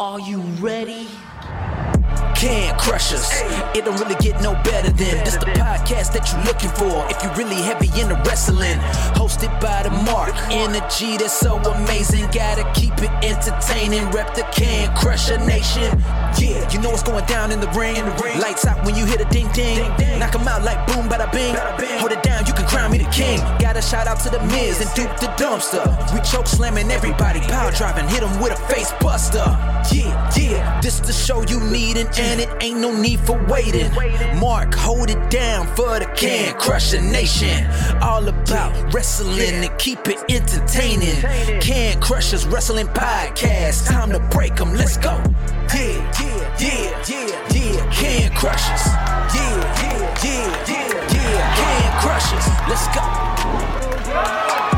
Are you ready? Can Crushers. It don't really get no better than this the podcast that you're looking for. If you're really heavy into wrestling, hosted by the Mark. Energy that's so amazing. Gotta keep it entertaining. Rep the Can Crusher Nation. Yeah, you know what's going down in the ring. Lights out when you hit a ding ding. Knock 'em out like boom, bada bing. Hold it down, you can crown me the king. Gotta shout out to the Miz and Duke the Dumpster. We choke slamming everybody, power driving, hit 'em with a face buster. Yeah, yeah, this the show you needin', and it ain't no need for waiting. Mark, hold it down for the Can Crusher Nation. All about wrestling and keep it entertaining. Can Crushers Wrestling Podcast. Time to break 'em, let's go. Yeah, yeah, yeah, yeah, yeah. Can Crushers. Yeah, yeah, yeah, yeah, yeah. Can Crushers. Let's go.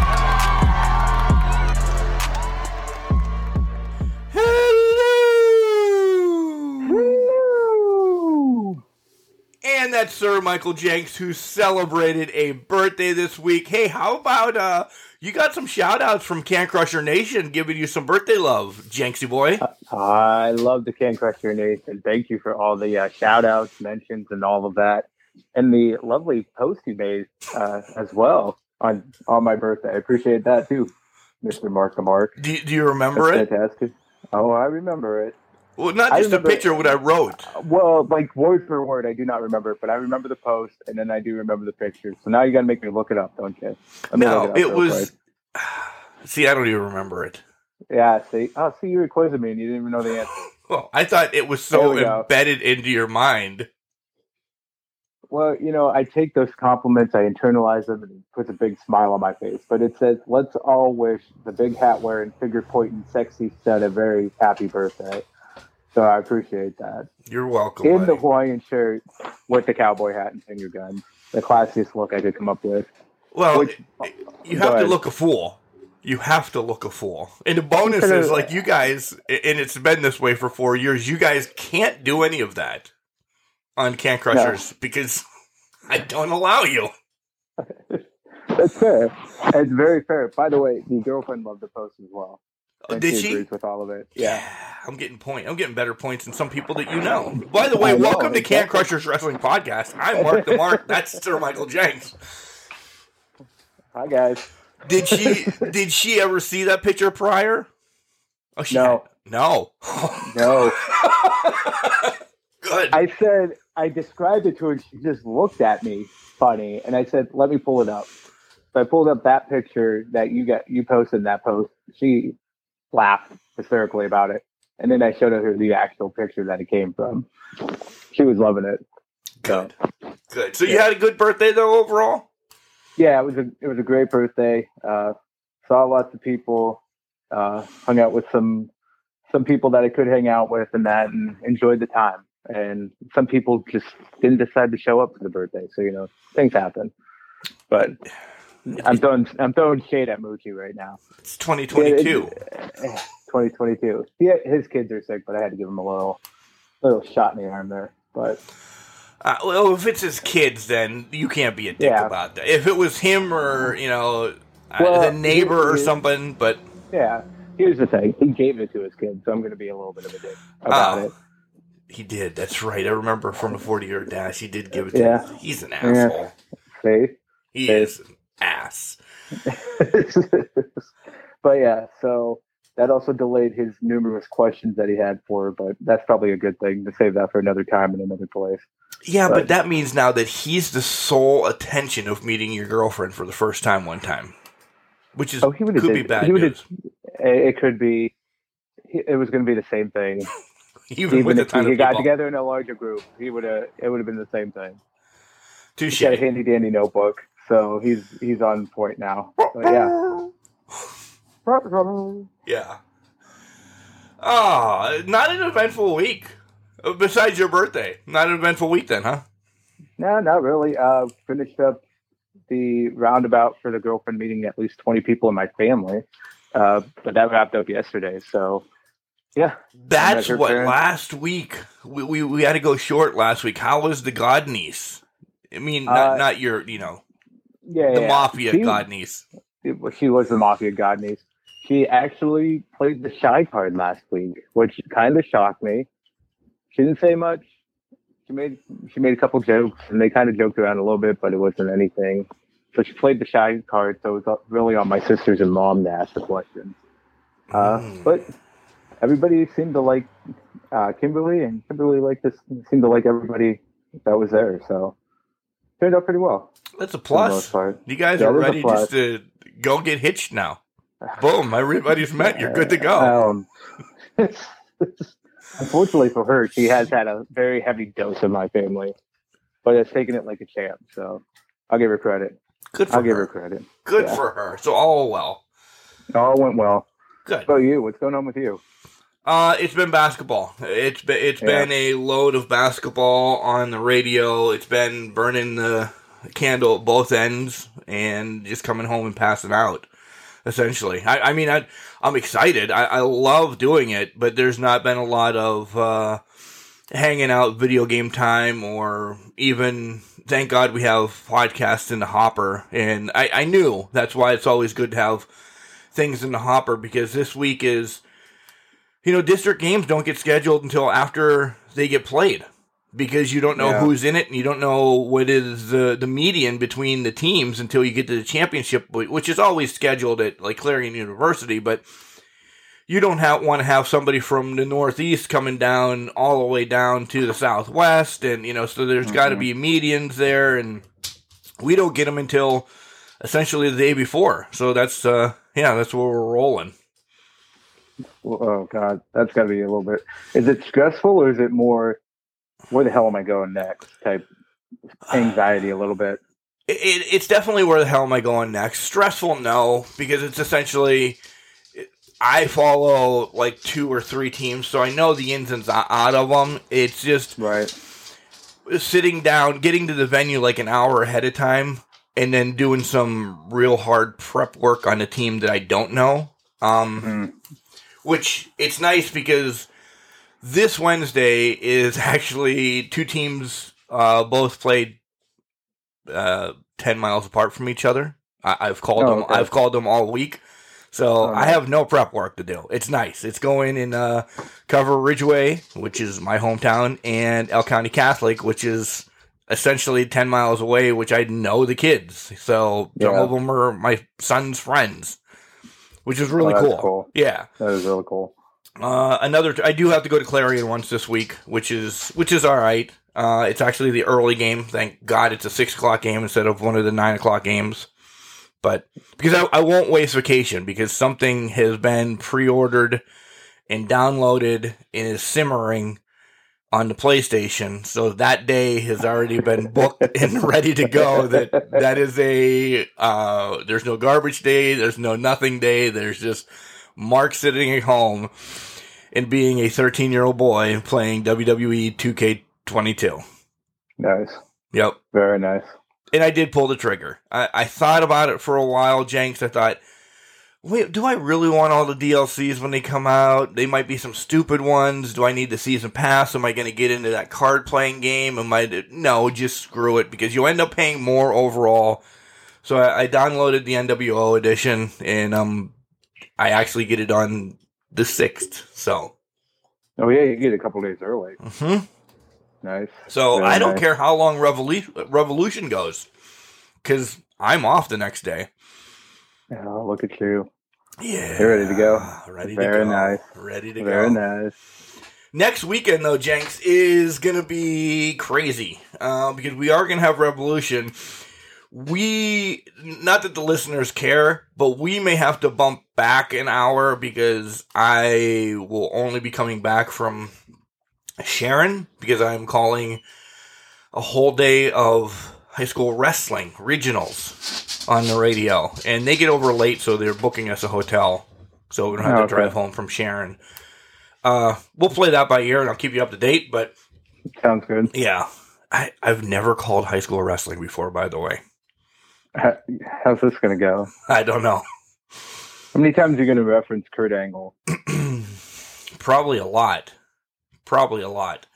And that's Sir Michael Jenks who celebrated a birthday this week. Hey, how about uh you got some shout outs from Can Crusher Nation giving you some birthday love, Jenksy boy. I love the Can Crusher Nation. Thank you for all the uh, shout outs, mentions, and all of that. And the lovely post you made uh, as well on on my birthday. I appreciate that too, Mr. Mark the Mark. Do, do you remember That's it? fantastic. Oh, I remember it. Well, not just a picture of what I wrote. Well, like word for word, I do not remember it, but I remember the post, and then I do remember the picture. So now you got to make me look it up, don't you? No, up it was. See, I don't even remember it. Yeah, see, oh, see, you were quizzing me, and you didn't even know the answer. Well, I thought it was so we go. embedded into your mind. Well, you know, I take those compliments, I internalize them, and it puts a big smile on my face. But it says, let's all wish the big hat wearing, finger pointing, sexy stud a very happy birthday. So I appreciate that. You're welcome. In the. Hawaiian shirt with the cowboy hat and finger gun. The classiest look I could come up with. Well, Which- you have to look a fool. You have to look a fool. And the bonus is like you guys, and it's been this way for four years. You guys can't do any of that on Can Crushers because I don't allow you. That's fair. It's very fair. By the way, the girlfriend loved the post as well. Oh, And did she? agrees with all of it. Yeah. I'm getting point. I'm getting better points than some people that you know. By the way, I know, welcome to Can. Crushers Wrestling Podcast. I'm Mark the Mark. That's Sir Michael Jenks. Hi, guys. Did she? did she ever see that picture prior? Oh, she No. had- no. No. Good. I said I described it to her and she just looked at me funny and I said, Let me pull it up. So I pulled up that picture that you got you posted in that post. She laughed hysterically about it. And then I showed her the actual picture that it came from. She was loving it. Good. Good. So you had a good birthday though overall? Yeah, it was a it was a great birthday. Uh, saw lots of people, uh, hung out with some some people that I could hang out with and that and enjoyed the time. And some people just didn't decide to show up for the birthday. So, you know, things happen. But I'm throwing I'm throwing shade at Moochie right now. It's 2022. Eh, 2022. Yeah, his kids are sick, but I had to give him a little little shot in the arm there. But Uh, well, if it's his kids, then you can't be a dick Yeah. about that. If it was him or you know uh, Well, the neighbor or he- he- something, but yeah, here's the thing. He gave it to his kids, so I'm going to be a little bit of a dick about Oh. it. he did. That's right. I remember from the 40 year dash, he did give it to Yeah. him. He's an asshole. See? He Yeah. is ass. but yeah, so that also delayed his numerous questions that he had for, her, but that's probably a good thing to save that for another time in another place. Yeah, but Right. that means now that he's the sole attention of meeting your girlfriend for the first time one time, which is Oh, he could be did- bad he news. It, could be. It was going to be the same thing. Even, Even with the if time he got together in a larger group, he would have. It would have been the same thing. Touche. He's got a handy dandy notebook, so he's he's on point now. But yeah. Yeah. Ah, not an eventful week. Uh, Besides your birthday, not an eventful week then, huh? No, not really. Uh, finished up the roundabout for the girlfriend meeting at least 20 people in my family. Uh, but that wrapped up yesterday. So, yeah. That's what turn. last week we, we we had to go short last week. How was the god niece? I mean, not Uh, not your you know Yeah. the yeah. mafia god niece. She was the mafia god niece. she actually played the shy card last week, which kind of shocked me. She didn't say much. She made she made a couple jokes, and they kind of joked around a little bit, but it wasn't anything. So she played the shy card, so it was really on my sisters and mom to ask the questions. Uh, Mm. But everybody seemed to like uh, Kimberly, and Kimberly liked this seemed to like everybody that was there. So turned out pretty well. That's a plus. You guys are it is a ready just to go get hitched now. Boom, everybody's met. You're good to go. Um, unfortunately for her, she has had a very heavy dose of my family, but has taken it like a champ. So I'll give her credit. Good for I'll give her her. credit. Good yeah. for her. So all well. All went well. Good. About you? What's going on with you? Uh, it's been basketball. It's been it's Yeah. been a load of basketball on the radio. It's been burning the candle at both ends and just coming home and passing out. Essentially, I, I mean, I, I'm excited. I, I love doing it, but there's not been a lot of uh, hanging out, video game time, or even. Thank God we have podcasts in the hopper, and I, I knew that's why it's always good to have things in the hopper because this week is you know, district games don't get scheduled until after they get played because you don't know Yeah. who's in it and you don't know what is the the median between the teams until you get to the championship, which is always scheduled at like Clarion University, but you don't have, want to have somebody from the northeast coming down all the way down to the southwest, and you know, so there's got to be medians there, and we don't get them until essentially the day before. So that's uh, yeah, that's where we're rolling. Oh God, that's got to be a little bit. Is it stressful or is it more? Where the hell am I going next? Type anxiety a little bit. It, it, it's definitely where the hell am I going next? Stressful, no, because it's essentially I follow like two or three teams, so I know the ins and out of them. It's just Right. sitting down, getting to the venue like an hour ahead of time, and then doing some real hard prep work on a team that I don't know. Um, Mm. Which it's nice because this Wednesday is actually two teams uh, both played uh, ten miles apart from each other. I, I've called Oh, them. okay. I've called them all week, so I have no prep work to do. It's nice. It's going in uh, Cover Ridgway, which is my hometown, and Elk County Catholic, which is essentially ten miles away. Which I know the kids, so some of them are my son's friends, which is really Oh, cool. cool. Yeah. That is really cool. Uh, another, I do have to go to Clarion once this week, which is which is all right. Uh, it's actually the early game. Thank God it's a six o'clock game instead of one of the nine o'clock games. But because I, I won't waste vacation because something has been pre-ordered and downloaded and is simmering on the PlayStation. So that day has already been booked and ready to go. That that is a uh, there's no garbage day. There's no nothing day. There's just Mark sitting at home and being a 13 year old boy playing WWE 2K22. Nice. Yep. Very nice. And I did pull the trigger. I, I thought about it for a while, Jenks. I thought, wait, do I really want all the DLCs when they come out? They might be some stupid ones. Do I need the season pass? Am I going to get into that card playing game? Am I? No, just screw it because you end up paying more overall. So I, I downloaded the NWO edition and um, I actually get it on the sixth. So, Oh yeah, you get it a couple days early. mhm. Nice. so Very I don't nice. care how long Revolution Revolution goes because I'm off the next day. Yeah, look at you. Yeah, You're ready to go. Ready Very to go. nice. Ready to Very go. nice. Next weekend, though, Jenks is gonna be crazy uh, because we are gonna have Revolution. We not that the listeners care, but we may have to bump back an hour because I will only be coming back from Sharon because I'm calling a whole day of high school wrestling regionals on the radio, and they get over late, so they're booking us a hotel, so we don't have Oh, to okay. drive home from Sharon. Uh, we'll play that by ear, and I'll keep you up to date. But Sounds good. yeah, I, I've never called high school wrestling before. By the way, How- How's this going to go? I don't know. How many times are you going to reference Kurt Angle? Probably a lot. Probably a lot.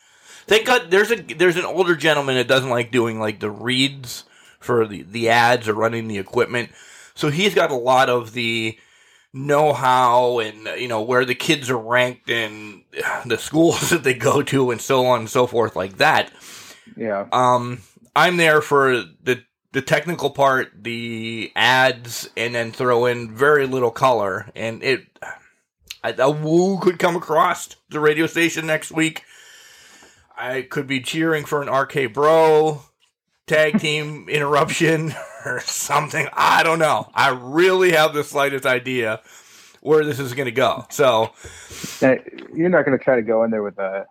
Thank God there's a there's an older gentleman that doesn't like doing like the reads for the, the ads or running the equipment. So he's got a lot of the know how and you know where the kids are ranked and the schools that they go to and so on and so forth like that. Yeah. Um, I'm there for the the technical part, the ads, and then throw in very little color, and it a woo could come across the radio station next week. I could be cheering for an RK Bro tag team interruption or something. I don't know. I really have the slightest idea where this is going to go. So now, you're not going to try to go in there with a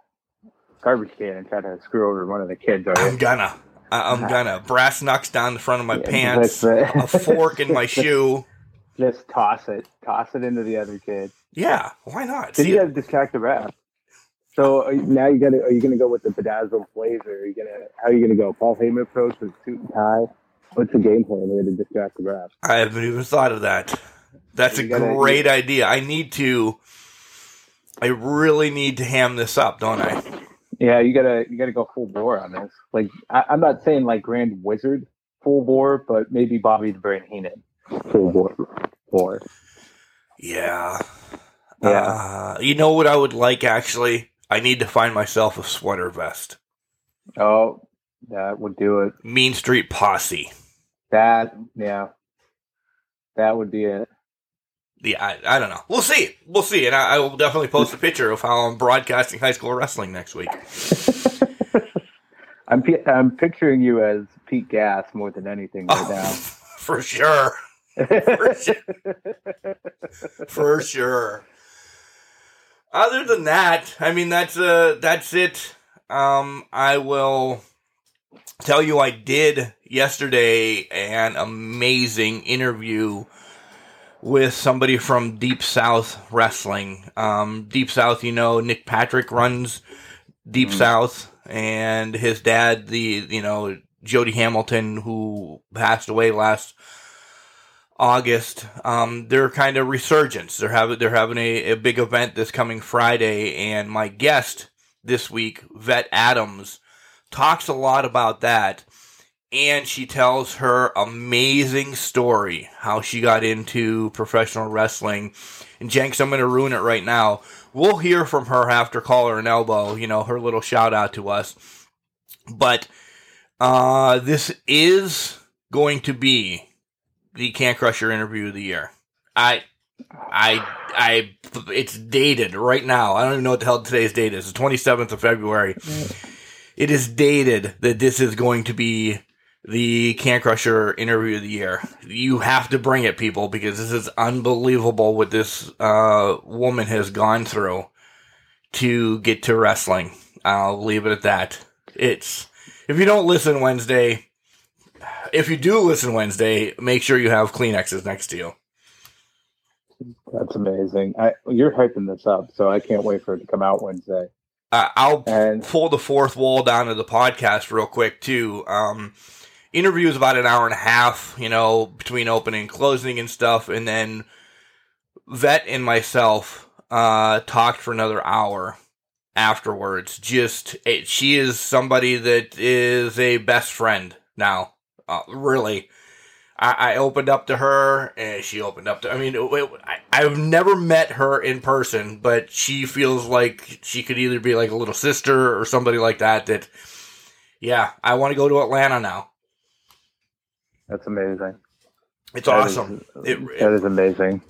garbage can and try to screw over one of the kids, are you? I'm gonna. I'm ah. gonna brass knucks down the front of my yeah, pants, a fork in my shoe. Just toss it, toss it into the other kid. Yeah, why not? Then you got to distract the ref. So now you got to. Are you going to go with the bedazzled blazer? Are you gonna? How are you going to go? Paul Heyman approach with suit and tie. What's the game plan here to distract the ref? I haven't even thought of that. That's a great idea. I need to. I really need to ham this up, don't I? Yeah, you gotta you gotta go full bore on this. Like I, am not saying like Grand Wizard full bore, but maybe Bobby the Brain Heenan full bore. bore. Yeah. Yeah. Uh, you know what I would like actually? I need to find myself a sweater vest. Oh, that would do it. Mean Street Posse. That yeah. That would be it. Yeah, I, I don't know. We'll see. We'll see, and I, I will definitely post a picture of how I'm broadcasting high school wrestling next week. I'm I'm picturing you as Pete Gas more than anything right oh, now. For sure. For sure. for sure. Other than that, I mean that's uh that's it. Um I will tell you I did yesterday an amazing interview with somebody from Deep South Wrestling. Um, Deep South, you know, Nick Patrick runs Deep mm-hmm. South, and his dad, the you know Jody Hamilton, who passed away last August. Um, they're kind of resurgence. They're having they're having a, a big event this coming Friday, and my guest this week, Vette Addams, talks a lot about that and she tells her amazing story how she got into professional wrestling. And Jenks, I'm going to ruin it right now. We'll hear from her after Collar and Elbow, you know, her little shout out to us. But uh, this is going to be the Can Crusher interview of the year. I, I, I, it's dated right now. I don't even know what the hell today's date is. The 27th of February. It is dated that this is going to be the Can Crusher interview of the year. You have to bring it, people, because this is unbelievable what this uh, woman has gone through to get to wrestling. I'll leave it at that. It's if you don't listen Wednesday, if you do listen Wednesday, make sure you have Kleenexes next to you. That's amazing. I, you're hyping this up, so I can't wait for it to come out Wednesday. Uh, I'll and, pull the fourth wall down to the podcast real quick too. Um, interview is about an hour and a half, you know, between opening and closing and stuff, and then Vette and myself uh, talked for another hour afterwards. Just it, she is somebody that is a best friend now. Uh, really, I, I, opened up to her, and she opened up to. I mean, it, I, I've never met her in person, but she feels like she could either be like a little sister or somebody like that. That, yeah, I want to go to Atlanta now. That's amazing. It's that awesome. Is, it, that is amazing.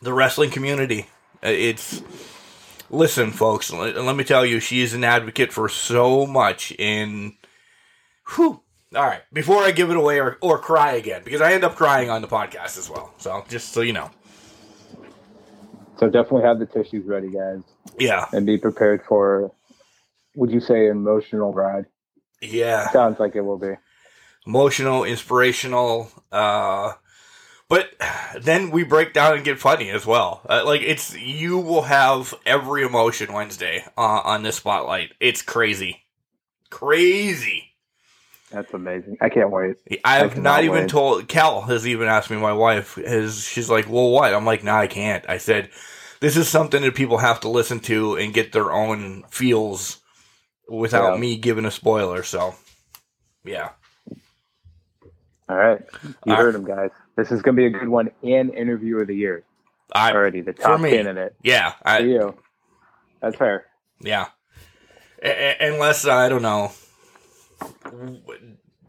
The wrestling community. Uh, it's listen, folks. Let, me tell you, she is an advocate for so much. In whew. All right, before I give it away or, or cry again, because I end up crying on the podcast as well. So just so you know. So definitely have the tissues ready, guys. Yeah, and be prepared for. Would you say emotional ride? Yeah, sounds like it will be emotional, inspirational. Uh, but then we break down and get funny as well. Uh, like it's you will have every emotion Wednesday uh, on this spotlight. It's crazy, crazy. That's amazing. I can't wait. I've not even wait. told. Cal has even asked me. My wife has. She's like, "Well, what?" I'm like, "No, nah, I can't." I said, "This is something that people have to listen to and get their own feels without yeah. me giving a spoiler." So, yeah. All right. You heard him, guys. This is going to be a good one and interview of the year. I, already the top me. candidate yeah, for you. That's fair. yeah. A- a- unless I don't know,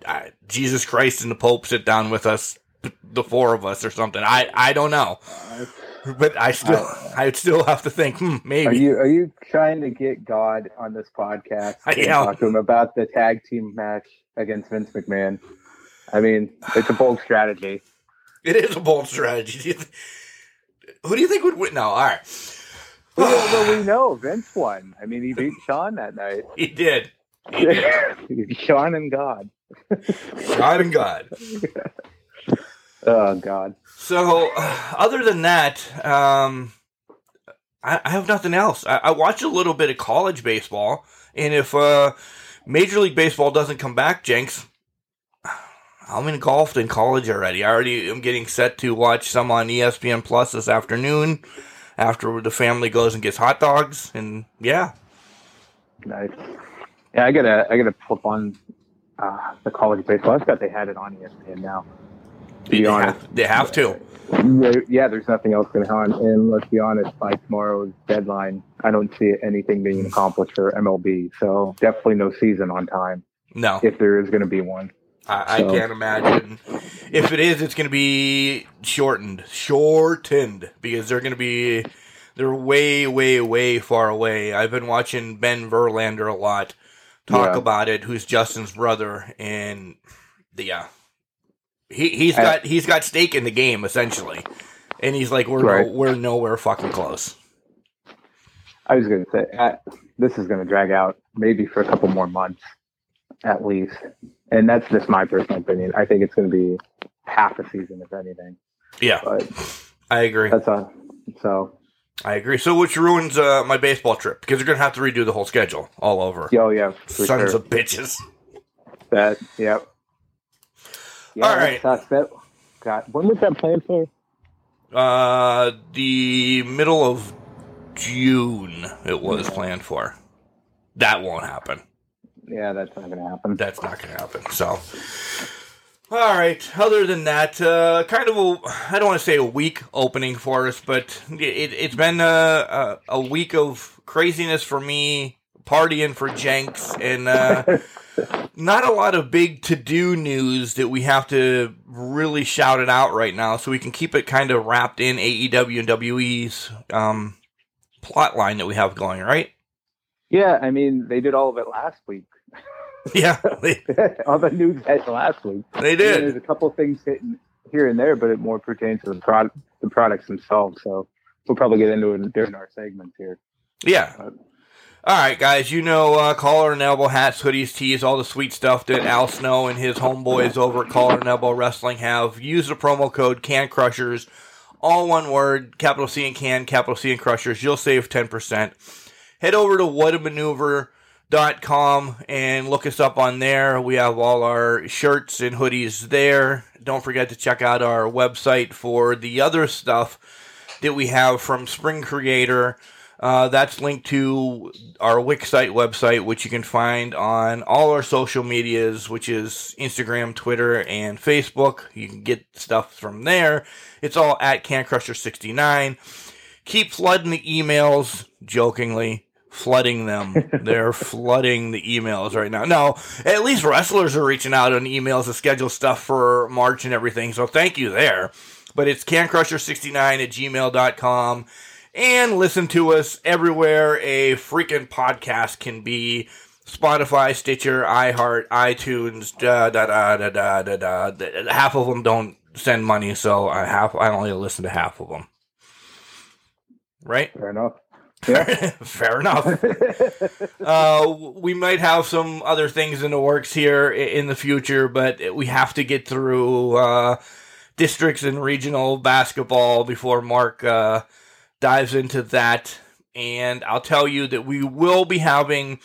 I, Jesus Christ and the Pope sit down with us, the four of us or something. I I don't know, but I still I would still have to think. Hmm, Are maybe. you are you trying to get God on this podcast I am. talk to him about the tag team match against Vince McMahon? I mean, it's a bold strategy. It is a bold strategy. Do you th- Who do you think would win? No, all right. well, well, we know Vince won. I mean, he beat Shawn that night. He did. Shawn and God. God and God. Oh God. So, other than that, um, I, I have nothing else. I, I watch a little bit of college baseball, and if uh, Major League Baseball doesn't come back, Jenks, I'm engulfed in college already. I already am getting set to watch some on ESPN Plus this afternoon. After the family goes and gets hot dogs, and yeah, Nice. Yeah, I gotta I gotta flip on uh, the college baseball. I forgot they had it on ESPN now. To be they honest, have, they have to. Yeah, there's nothing else going on. And let's be honest, by tomorrow's deadline, I don't see anything being accomplished for MLB. So definitely no season on time No, if there is going to be one. I, I can't imagine. If it is, it's going to be shortened, shortened because they're going to be they're way, way, way far away. I've been watching Ben Verlander a lot talk Yeah. about it, who's Justin's brother, and the yeah, he he's I- got he's got stake in the game essentially, and he's like we're Right. no, we're nowhere fucking close. I was going to say uh, this is going to drag out maybe for a couple more months at least. And that's just my personal opinion. I think it's going to be half a season, if anything. Yeah, But I agree. that's a so. I agree. So, which ruins uh, my baseball trip because they're going to have to redo the whole schedule all over. Oh yeah, Sons sure. of bitches. That yep. Yeah, All that That God, when was that planned for? Uh, the middle of June it was planned for. That won't happen. Yeah, that's not going to happen. That's not going to happen. So, all right. Other than that, uh, kind of a I don't want to say a weak opening for us, but it, it's been a, a a week of craziness for me, partying for Jenks, and uh, not a lot of big to do news that we have to really shout it out right now, so we can keep it kind of wrapped in AEW and WE's um, plot line that we have going, right? Yeah, I mean they did all of it last week. Yeah, they, all the news last week. they And There's a couple of things hitting here and there, but it more pertains to the product, the products themselves. So we'll probably get into it during our segments here. Yeah. All right, guys. You know, uh, collar and elbow hats, hoodies, tees, all the sweet stuff that Al Snow and his homeboys over at Collar and Elbow Wrestling have. Use the promo code Can Crushers, all one word, capital C and Can, capital C and Crushers. You'll save ten percent. Head over to whatamaneuver.com and look us up on there. We have all our shirts and hoodies there. Don't forget to check out our website for the other stuff that we have from Spring Creator. Uh, that's linked to our Wixsite website, which you can find on all our social medias, which is Instagram, Twitter, and Facebook. You can get stuff from there. It's all at CanCrusher69. Keep flooding the emails, jokingly. Flooding them. They're flooding the emails right now. No, at least wrestlers are reaching out on emails to schedule stuff for March and everything. So thank you there. But it's cancrusher69 at gmail.com and listen to us everywhere a freaking podcast can be. Spotify, Stitcher, iHeart, iTunes, da da da da da da da. Half of them don't send money, so I half I only listen to half of them. Right? Fair enough. Fair enough. uh, we might have some other things in the works here in the future, but we have to get through uh, districts and regional basketball before Mark uh, dives into that. And I'll tell you that we will be having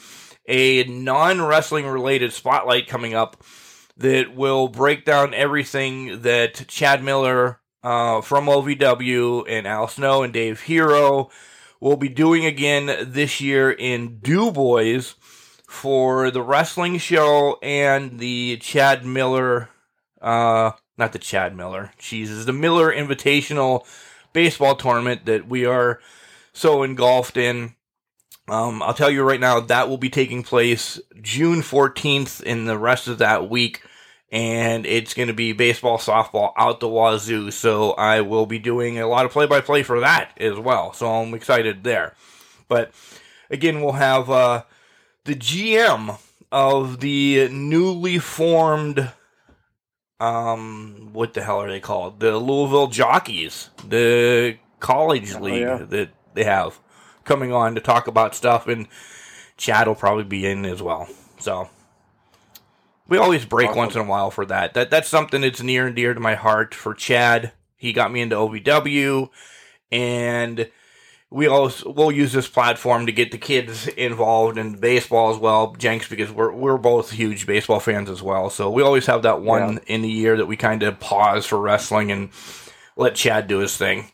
a non wrestling related spotlight coming up that will break down everything that Chad Miller uh, from OVW and Al Snow and Dave Hero will be doing again this year in Du Bois for the wrestling show and the Chad Miller, uh, not the Chad Miller, Jesus, the Miller Invitational baseball tournament that we are so engulfed in. Um, I'll tell you right now that will be taking place June 14th in the rest of that week. And it's going to be baseball, softball out the wazoo. So I will be doing a lot of play by play for that as well. So I'm excited there. But again, we'll have uh, the GM of the newly formed um what the hell are they called the louisville jockeys the college Oh, league yeah. that they have coming on to talk about stuff and chad will probably be in as well so we always break Awesome. once in a while for that that that's something that's near and dear to my heart for chad he got me into ovw and we also we'll use this platform to get the kids involved in baseball as well, Jenks, because we're we're both huge baseball fans as well. So we always have that one Yeah. in the year that we kind of pause for wrestling and let Chad do his thing.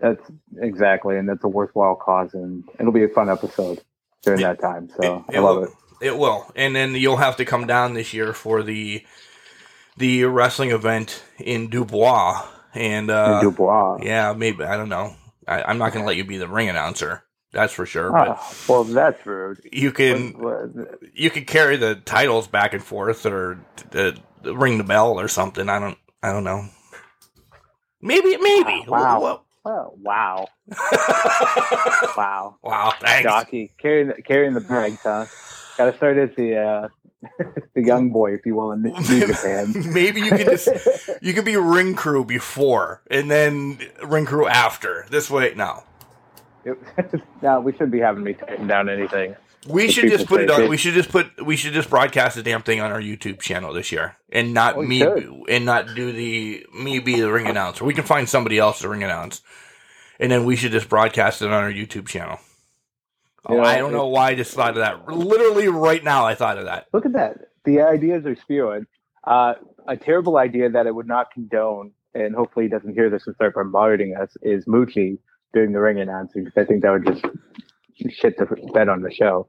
That's exactly, and that's a worthwhile cause, and it'll be a fun episode during that time. So I love it. It will, and then you'll have to come down this year for the the wrestling event in Dubois, and uh, And Dubois. yeah, maybe I don't know. I, I'm not going to let you be the ring announcer. That's for sure. But Ah, well, that's rude. you can What- what- you could carry the titles back and forth or uh, ring the bell or something. I don't I don't know. Maybe maybe. Wow. Wha- Oh, wow, wow. wow. Thanks. Jockey carrying carrying the bags, huh? Got to start as the uh, the young boy, if you will, in New Japan. maybe you can just you could be ring crew before and then ring crew after. This way, no. no, we shouldn't be having me tighten down anything. We should just put it on. We should just put. We should just broadcast the damn thing on our YouTube channel this year, and not Oh, we me, should. and not do the me be the ring announcer. We can find somebody else to ring announce, and then we should just broadcast it on our YouTube channel. Oh, I don't know why I just thought of that. Literally right now, I thought of that. Look at that. The ideas are spewing. Uh, a terrible idea that I would not condone, and hopefully he doesn't hear this and start bombarding us, is Moochie doing the ring announcing because I think that would just shit the bed on the show.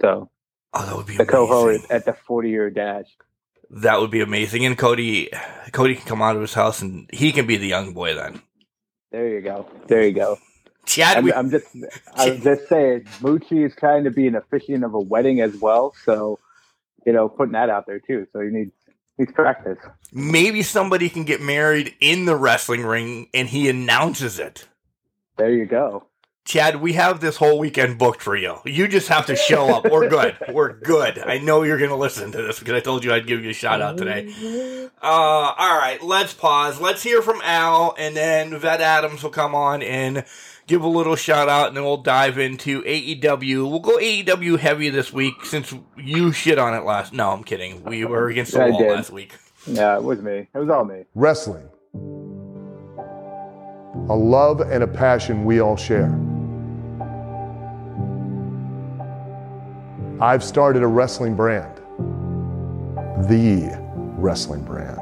So Oh, that would be the co-host at the 40-year dash. That would be amazing. And Cody, Cody can come out of his house and he can be the young boy then. There you go. There you go. Chad, I'm, we, I'm just, I'm just saying, Moochie is trying to be an officiant of a wedding as well. So, you know, putting that out there too. So you need needs practice. maybe somebody can get married in the wrestling ring and he announces it. There you go. Chad, we have this whole weekend booked for you. You just have to show up. We're good. We're good. I know you're going to listen to this because I told you I'd give you a shout out today. Uh, all right, let's pause. Let's hear from Al, and then Vette Addams will come on and give a little shout out, and then we'll dive into AEW. We'll go AEW heavy this week since you shit on it last. No, I'm kidding. We were against the I wall last week. Yeah, it was me. It was all me. Wrestling. A love and a passion we all share. I've started a wrestling brand. The wrestling brand.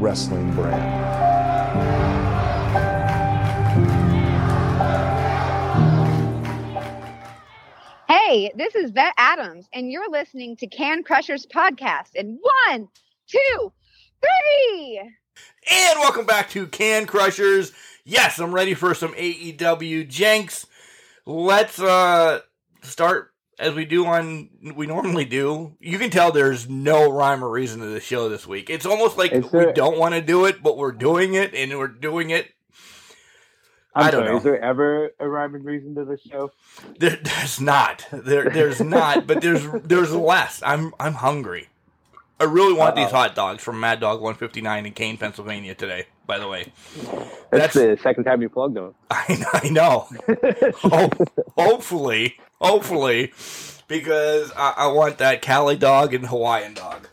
wrestling brand. Hey, this is Vette Addams, and you're listening to Can Crushers Podcast. And one, two, three. And welcome back to Can Crushers. Yes, I'm ready for some AEW Jenks. Let's uh start as we do on we normally do. You can tell there's no rhyme or reason to the show this week. It's almost like Is we there- don't want to do it, but we're doing it and we're doing it. I'm I don't sorry, know. Is there ever a rhyme and reason to the show? There, there's not. There there's not, but there's there's less. I'm I'm hungry. I really want these Uh-oh. hot dogs from Mad Dog 159 in Kane, Pennsylvania today, by the way. That's, That's- the second time you plugged them. I, I know. Ho- hopefully, hopefully, because I, I want that Cali dog and Hawaiian dog.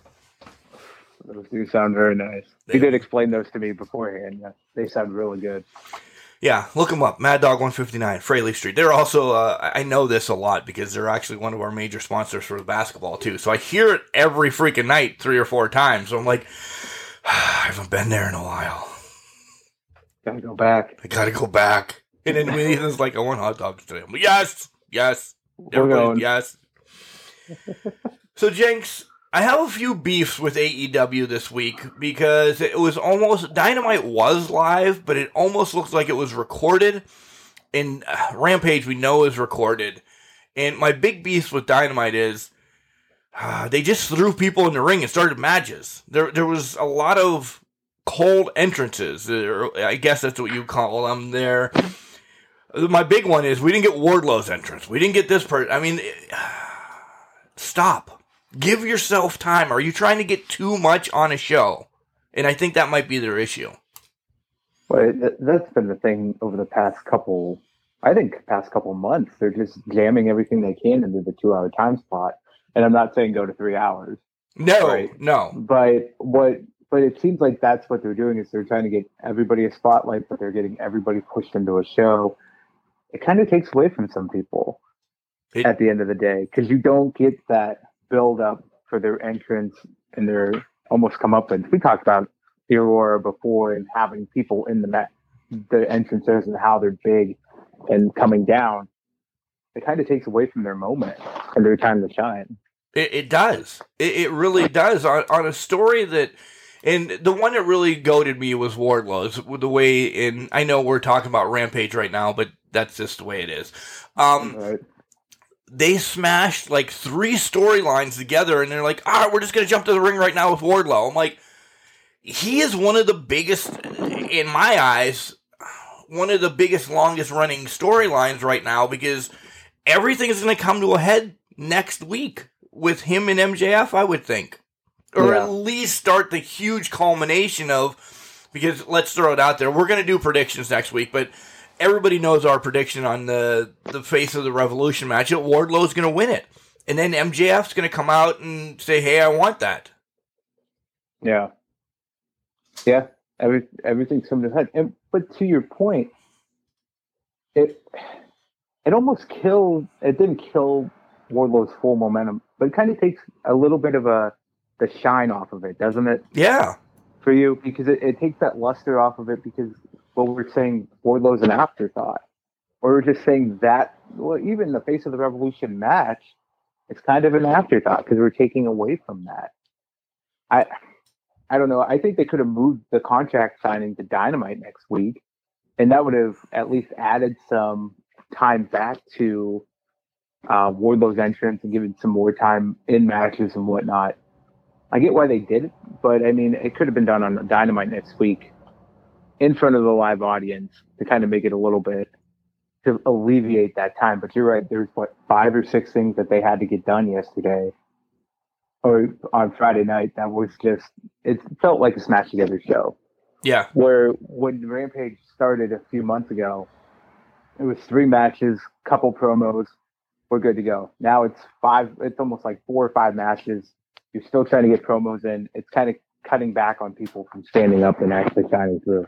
Those do sound very nice. He did explain those to me beforehand. Yeah, they sound really good. Yeah, look them up. Mad Dog 159, Fraley Street. They're also, uh, I know this a lot because they're actually one of our major sponsors for the basketball, too. So I hear it every freaking night, three or four times. So I'm like, I haven't been there in a while. Gotta go back. I gotta go back. And then Ethan's like, I want hot dogs today. I'm like, yes, yes, We're going. yes. so, Jenks, I have a few beefs with AEW this week because it was almost Dynamite was live, but it almost looks like it was recorded. And uh, Rampage, we know is recorded. And my big beef with Dynamite is uh, they just threw people in the ring and started matches. There, there was a lot of cold entrances. I guess that's what you call them. There. My big one is we didn't get Wardlow's entrance. We didn't get this part. I mean, stop. Give yourself time. Are you trying to get too much on a show? And I think that might be their issue. Well, that- that's been the thing over the past couple, I think, past couple months. They're just jamming everything they can into the two-hour time slot. And I'm not saying go to three hours, No, Right. no. but what? But it seems like that's what they're doing is they're trying to get everybody a spotlight, but they're getting everybody pushed into a show. It kind of takes away from some people It- at the end of the day because you don't get that build up for their entrance and their almost come up and We talked about the Aurora before and having people in the mat, the entrances and how they're big and coming down. It kind of takes away from their moment and their time to shine. It, it does. It, it really does. On, on a story that, and the one that really goaded me was Wardlow's. The way in, I know we're talking about Rampage right now, but that's just the way it is. Um, Right? they smashed like three storylines together, and they're like, "All right, we're just gonna jump to the ring right now with Wardlow." I'm like, he is one of the biggest, in my eyes, one of the biggest, longest running storylines right now because everything is going to come to a head next week with him and MJF, I would think. Or Yeah. at least start the huge culmination of, because let's throw it out there. We're going to do predictions next week, but everybody knows our prediction on the, the face of the Revolution match. that Wardlow's going to win it. And then MJF's going to come out and say, hey, I want that. Yeah. Yeah. Every, everything's coming to head. And, but to your point, it it almost killed it didn't kill Wardlow's full momentum, but it kind of takes a little bit of a the shine off of it, doesn't it? Yeah. For you, because it, it takes that luster off of it because well we're saying Wardlow's an afterthought. Or we're just saying that well, even the face of the revolution match, it's kind of an afterthought because we're taking away from that. I I don't know. I think they could have moved the contract signing to Dynamite next week, and that would have at least added some time back to uh, Wardlow's entrance and given some more time in matches and whatnot. I get why they did it, but I mean, it could have been done on Dynamite next week in front of the live audience to kind of make it a little bit to alleviate that time. But you're right. There's what five or six things that they had to get done yesterday or on Friday night that was just it felt like a smash together show. Yeah. Where when Rampage started a few months ago, it was three matches, couple promos, we're good to go. Now it's five it's almost like four or five matches. You're still trying to get promos in. It's kind of cutting back on people from standing up and actually shining through.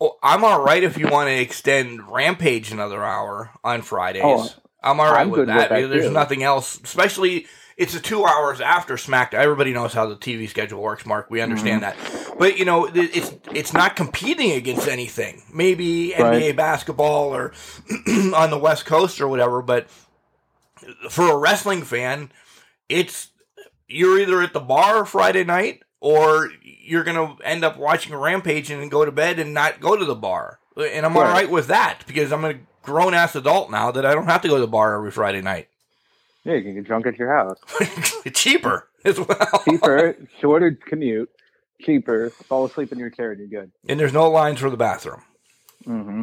Well, I'm all right if you want to extend Rampage another hour on Fridays. Oh, I'm all right I'm with that. with that, There's too. nothing else, especially it's a two hours after SmackDown. Everybody knows how the TV schedule works, Mark. We understand Mm-hmm. that, but you know, it's it's not competing against anything. Maybe NBA basketball or on the West Coast or whatever. But for a wrestling fan, it's you're either at the bar Friday night or you're gonna end up watching a Rampage and go to bed and not go to the bar. And I'm all Right. right with that because I'm a grown ass adult now that I don't have to go to the bar every Friday night. Yeah, you can get drunk at your house. cheaper as well. Cheaper, shorter commute, cheaper. Fall asleep in your chair and you're good. and there's no lines for the bathroom. Mm-hmm.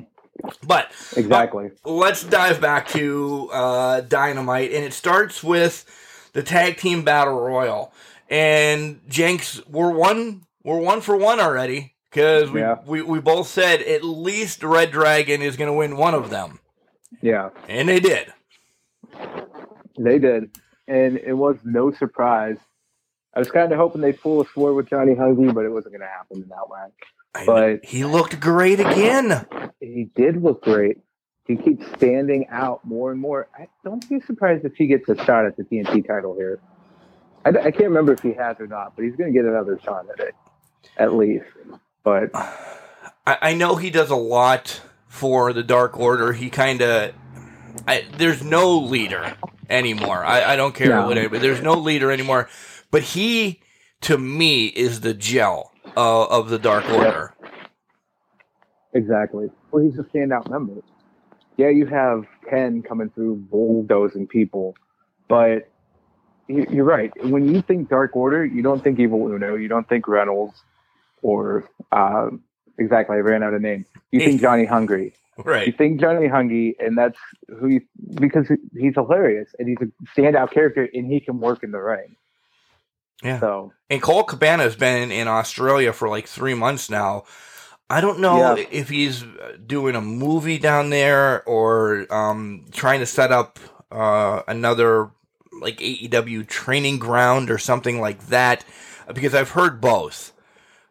But Exactly. let's dive back to uh, Dynamite, and it starts with the tag team battle royal. And Jenks, we're one, we're one for one already because we, Yeah. we we both said at least Red Dragon is going to win one of them, Yeah. and they did. They did. And it was no surprise I was kind of hoping they'd pull a sword with Johnny Hungee, but it wasn't going to happen in that way. I But- he looked great again. He did look great. He keeps standing out more and more. I don't be surprised if he gets a shot at the TNT title here. I, I can't remember if he has or not, but he's going to get another shot at it, at least. But I, I know he does a lot for the Dark Order. He kind of, there's no leader anymore. I, I don't care No. what anybody. There's no leader anymore. But he, to me, is the gel uh, of the Dark Order. Exactly. Well, he's a standout member. Yeah, you have Ken coming through bulldozing people, but you- you're right. When you think Dark Order, you don't think Evil Uno, you don't think Reynolds, or uh, exactly. I ran out of names. You think Johnny Hungry. Right? You think Johnny Hungry, and that's who you because he's hilarious and he's a standout character, and he can work in the ring. Yeah. So And Colt Cabana has been in Australia for like three months now. I don't know Yeah. if he's doing a movie down there or um, trying to set up uh, another like AEW training ground or something like that. Because I've heard both,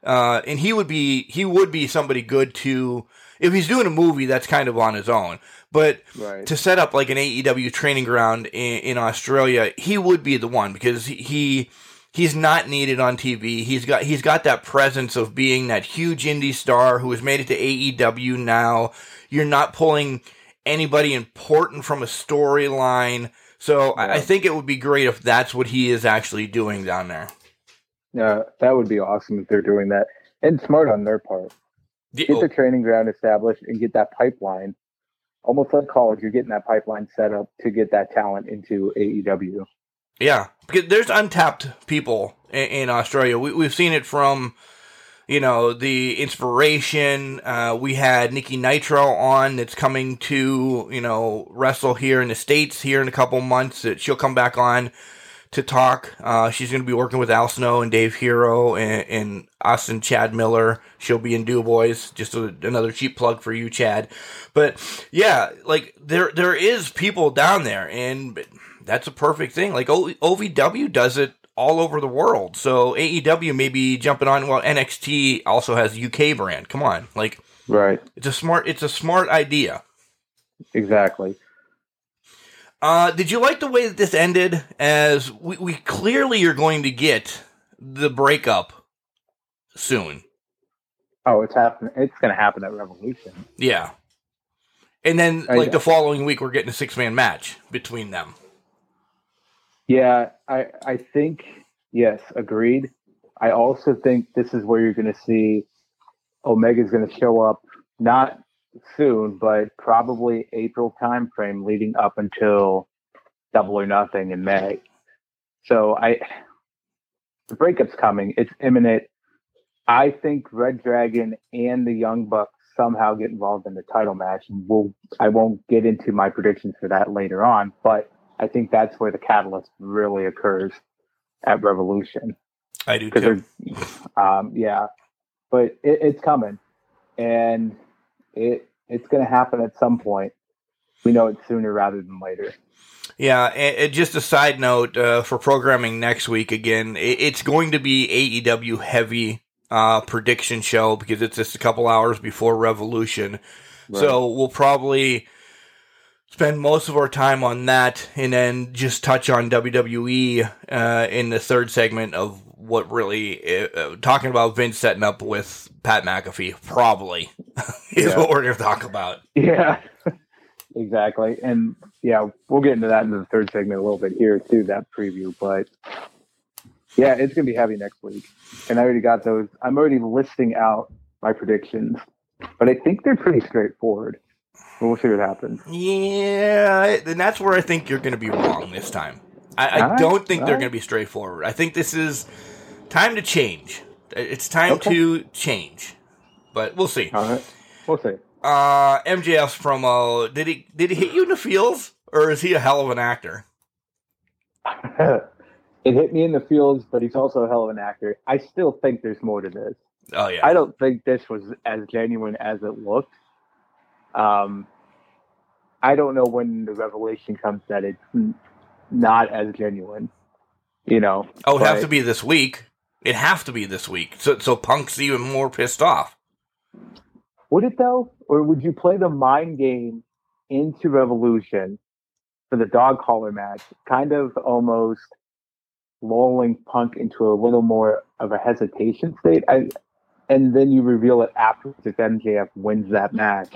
uh, and he would be he would be somebody good to if he's doing a movie that's kind of on his own. But right. to set up like an AEW training ground in, in Australia, he would be the one because he, he he's not needed on TV. He's got he's got that presence of being that huge indie star who has made it to AEW now. You're not pulling anybody important from a storyline. So I, I think it would be great if that's what he is actually doing down there. Yeah, that would be awesome if they're doing that, and smart on their part. The- get the training ground established and get that pipeline almost like college you're getting that pipeline set up to get that talent into aew Yeah, because there's untapped people in, in Australia. We, we've seen it from, you know, the inspiration. Uh, we had Nikki Nitro on that's coming to, you know, wrestle here in the States here in a couple months. That she'll come back on to talk. Uh, she's going to be working with Al Snow and Dave Hero and, and us and Chad Miller. She'll be in Do Boys. Just a, another cheap plug for you, Chad. But yeah, like there there is people down there, and that's a perfect thing. Like o- OVW does it all over the world. So AEW may be jumping on. Well, NXT also has UK brand. Come on, like right it's a smart it's a smart idea. exactly Uh, did you like the way that this ended? As we, we clearly are going to get the breakup soon. oh it's happening it's going to happen at revolution Yeah. And then, I- like the following week, we're getting a six man match between them. Yeah i i think yes agreed. I also think this is where you're going to see omega's going to show up not soon but probably april time frame leading up until double or nothing in may. So i the breakup's coming. It's imminent. I think red dragon and the young bucks somehow get involved in the title match. And we'll i won't get into my predictions for that later on but i think that's where the catalyst really occurs at revolution I do too. um, yeah, but it, it's coming, and it it's going to happen at some point. We know it sooner rather than later. Yeah, and, just a side note uh, for programming next week again, it, it's going to be AEW heavy uh, prediction show because it's just a couple hours before Revolution. So we'll probably spend most of our time on that and then just touch on WWE uh, in the third segment of what really uh, uh, talking about Vince setting up with Pat McAfee probably is Yeah. what we're going to talk about. yeah, exactly, and yeah, we'll get into that in the third segment a little bit here too. That preview, but yeah, it's going to be heavy next week, and I already got those. I'm already listing out my predictions, but I think they're pretty straightforward. We'll see what happens. Yeah, and that's where I think you're going to be wrong this time. I, I right, don't think they're right. going to be straightforward. I think this is time to change. It's time Okay. to change, but we'll see. All right, we'll see. Uh, MJF's promo did he did he hit you in the feels, or is he a hell of an actor? it hit me in the feels, but he's also a hell of an actor. I still think there's more to this. Oh yeah, I don't think this was as genuine as it looked. Um, I don't know when the revelation comes that it's not as genuine. You know. Oh, it have to be this week. It have to be this week. So so Punk's even more pissed off. Would it though, or would you play the mind game into Revolution for the dog collar match, kind of almost lulling Punk into a little more of a hesitation state, I, and then you reveal it afterwards if MJF wins that match,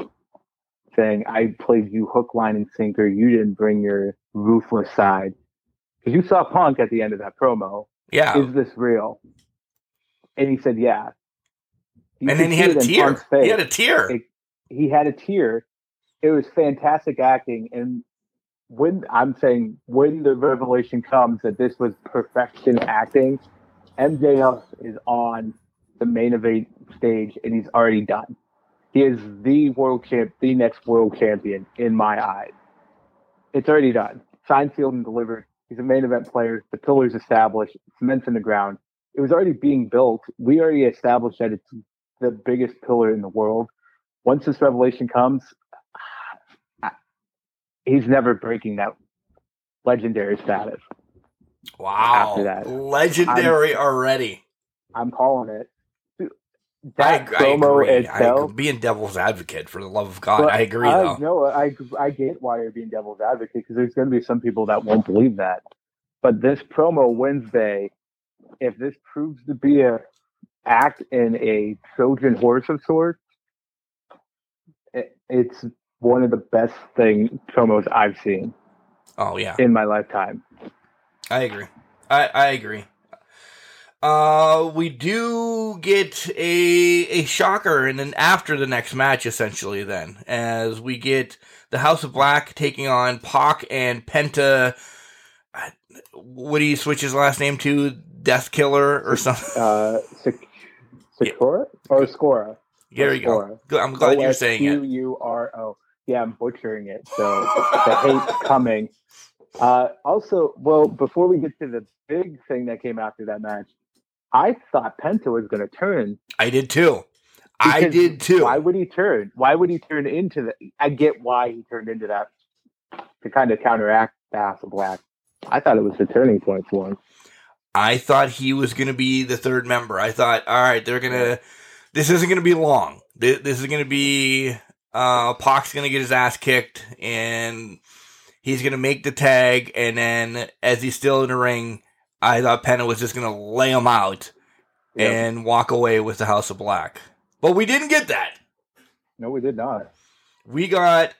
saying, "I played you hook, line, and sinker. You didn't bring your ruthless side." Because you saw Punk at the end of that promo. Yeah. Is this real? And he said, "Yeah." You and then he see had a tear. He had a tear. He had a tear. It was fantastic acting, and when I'm saying when the revelation comes that this was perfection acting, MJF is on the main event stage and he's already done. He is the world champ, the next world champion in my eyes. It's already done. Signed, sealed, and delivered. He's a main event player. The pillar's established. Cement's in the ground. It was already being built. We already established that it's the biggest pillar in the world. Once this revelation comes, he's never breaking that legendary status. Wow. after that. Legendary already. I'm calling it. I, That I promo agree. I itself. agree. Being devil's advocate, for the love of God, I agree I, though. No, I I get why you're being devil's advocate because there's going to be some people that won't believe that. But this promo Wednesday, if this proves to be a act in a Trojan horse of sorts, it, it's one of the best thing promos I've seen Oh yeah, in my lifetime. I agree. I, I agree. Uh, we do get a a shocker, and then after the next match, essentially, then as we get the House of Black taking on Pac and Penta. What do you switch his last name to? Death Killer or something? Uh, Sik- Sakura or Scora? There you go. Scora. I'm glad you're saying it. O-S-Q-U-R-O. Yeah, I'm butchering it. So the hate's coming. Uh, also, well, before we get to the big thing that came after that match, I thought Penta was going to turn. I did too. I did too. Why would he turn? Why would he turn into the? I get why he turned into that to kind of counteract the House of Black. I thought it was the turning point for him. I thought he was going to be the third member. I thought, all right, they're going to, this isn't going to be long. This, this is going to be, uh, Pac's going to get his ass kicked and he's going to make the tag. And then as he's still in the ring, I thought Penta was just going to lay him out Yep. and walk away with the House of Black. But we didn't get that. No, we did not. We got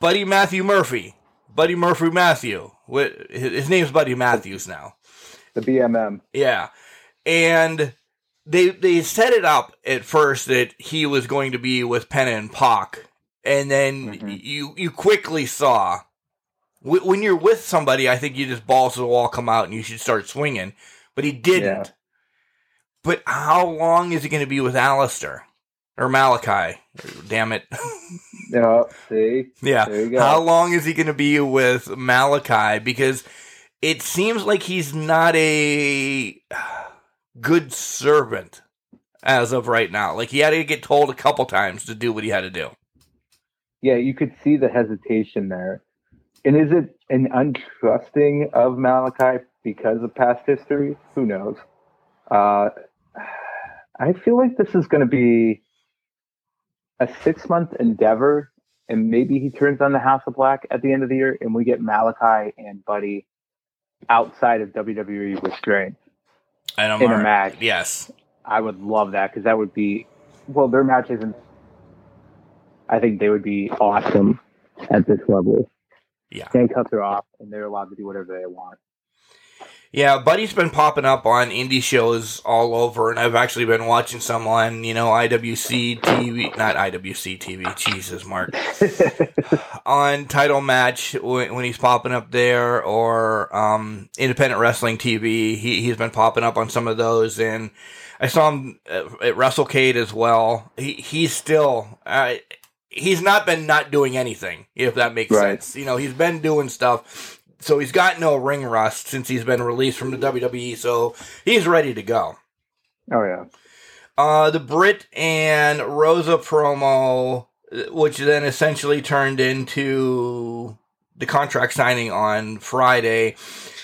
Buddy Matthew Murphy. Buddy Murphy Matthew. His name's Buddy Matthews now. The BMM. Yeah. And they they set it up at first that he was going to be with Penta and Pac. And then Mhm. you you quickly saw wh- when you're with somebody, I think you just balls to the wall come out and you should start swinging. But he didn't. Yeah. But how long is he going to be with Aleister or Malakai? Damn it. Yeah. See. Yeah. There you go. How long is he going to be with Malakai? Because it seems like he's not a good servant as of right now. Like he had to get told a couple times to do what he had to do. Yeah, you could see the hesitation there. And is it an untrusting of Malakai because of past history? Who knows? Uh, I feel like this is going to be a six month endeavor, and maybe he turns on the House of Black at the end of the year, and we get Malakai and Buddy outside of WWE restraint. And I'm In a match. Yes. I would love that because that would be, well, their match isn't. I think they would be awesome at this level. Yeah. Handcuffs are off, and they're allowed to do whatever they want. Yeah, Buddy's been popping up on indie shows all over, and I've actually been watching some on, you know, IWC TV, not IWC TV, Jesus, Mark, on Title Match when, when he's popping up there, or um, Independent Wrestling TV. He, he's been popping up on some of those, and I saw him at at WrestleCade as well. He, he's still, uh, he's not been not doing anything, if that makes Right. sense. You know, he's been doing stuff. So he's got no ring rust since he's been released from the WWE, so he's ready to go. Oh yeah, Uh, the Britt and Rosa promo, which then essentially turned into the contract signing on Friday.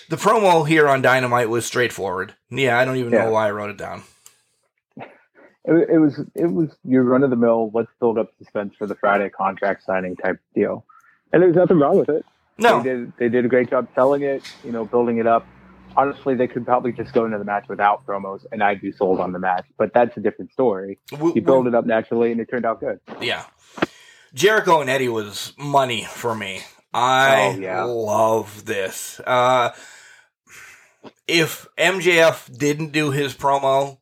The promo here on Dynamite was straightforward. Yeah, I don't even Yeah. know why I wrote it down. It, it was it was your run of the mill. Let's build up suspense for the Friday contract signing type deal, and there's nothing wrong with it. No, They did they did a great job selling it. You know, building it up. Honestly, they could probably just go into the match without promos, and I'd be sold on the match. But that's a different story. we- You build it up naturally, and it turned out good. Yeah. Jericho and Eddie was money for me. I Oh, yeah. love this. Uh, if MJF didn't do his promo,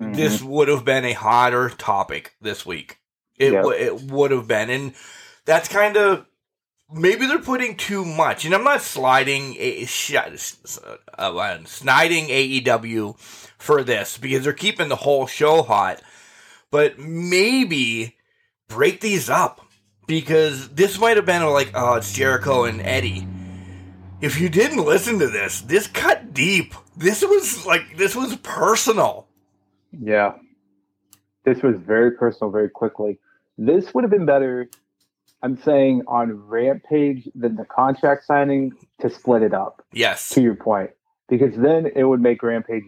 Mhm. this would have been a hotter topic this week. It, Yep. w- it would have been. And that's kind of. Maybe they're putting too much, and I'm not sliding a sh- uh, uh, sniding AEW for this because they're keeping the whole show hot. But maybe break these up because this might have been like, oh, it's Jericho and Eddie. If you didn't listen to this, this cut deep. This was like this was personal. Yeah. This was very personal very quickly. This would have been better, I'm saying, on Rampage than the contract signing to split it up, Yes. to your point. Because then it would make Rampage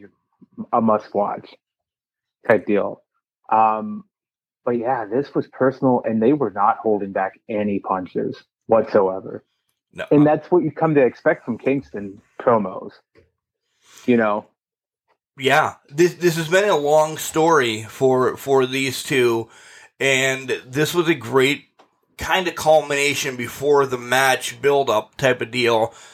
a must watch type deal. Um, but yeah, this was personal, and they were not holding back any punches whatsoever. No. And that's what you come to expect from Kingston promos. You know, yeah. This this has been a long story for for these two, and this was a great kind of culmination before the match build up type of deal.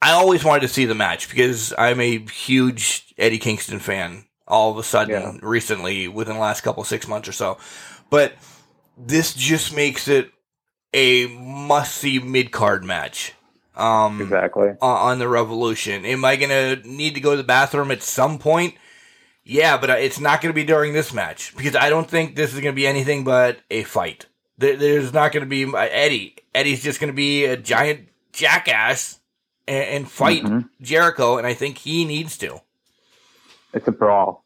I always wanted to see the match because I'm a huge Eddie Kingston fan. All of a sudden, Yeah. recently, within the last couple six months or so, but this just makes it a must see mid card match. Um, exactly. on- on the Revolution. Am I gonna need to go to the bathroom at some point? Yeah, but it's not gonna be during this match because I don't think this is gonna be anything but a fight. There, there's not gonna be uh, Eddie. Eddie's just gonna be a giant jackass and, fight Mhm. Jericho, and I think he needs to. It's a brawl.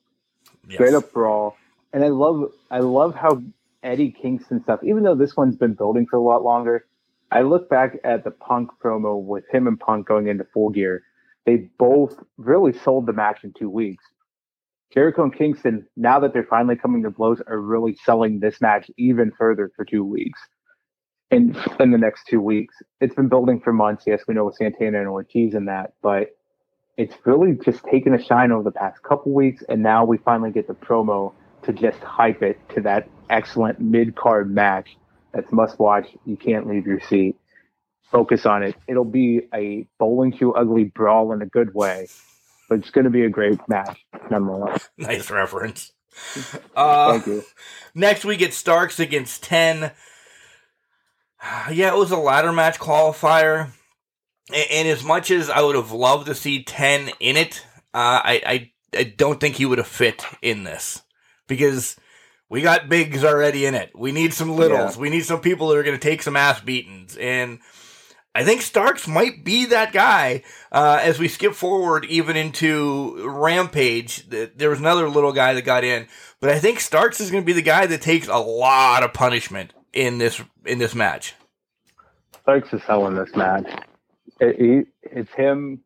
Yes. straight up brawl. And I love I love how Eddie Kingston stuff, even though this one's been building for a lot longer, I look back at the Punk promo with him and Punk going into full gear. They both really sold the match in two weeks. Jericho and Kingston, now that they're finally coming to blows, are really selling this match even further for two weeks. In in the next two weeks. It's been building for months. Yes, we know with Santana and Ortiz and that, but it's really just taken a shine over the past couple weeks, and now we finally get the promo to just hype it to that excellent mid card match that's must watch. You can't leave your seat. Focus on it. It'll be a bowling shoe ugly brawl in a good way, but it's going to be a great match nonetheless. Nice reference. Uh, Thank you. Next we get Starks against 10. Yeah, it was a ladder match qualifier. And as much as I would have loved to see 10 in it, uh, I, I, I don't think he would have fit in this. Because we got bigs already in it. We need some littles. Yeah. We need some people that are going to take some ass beatings. And I think Starks might be that guy. Uh, as we skip forward even into Rampage, there was another little guy that got in, but I think Starks is going to be the guy that takes a lot of punishment in this in this match. Starks is selling this match. It, he, it's him,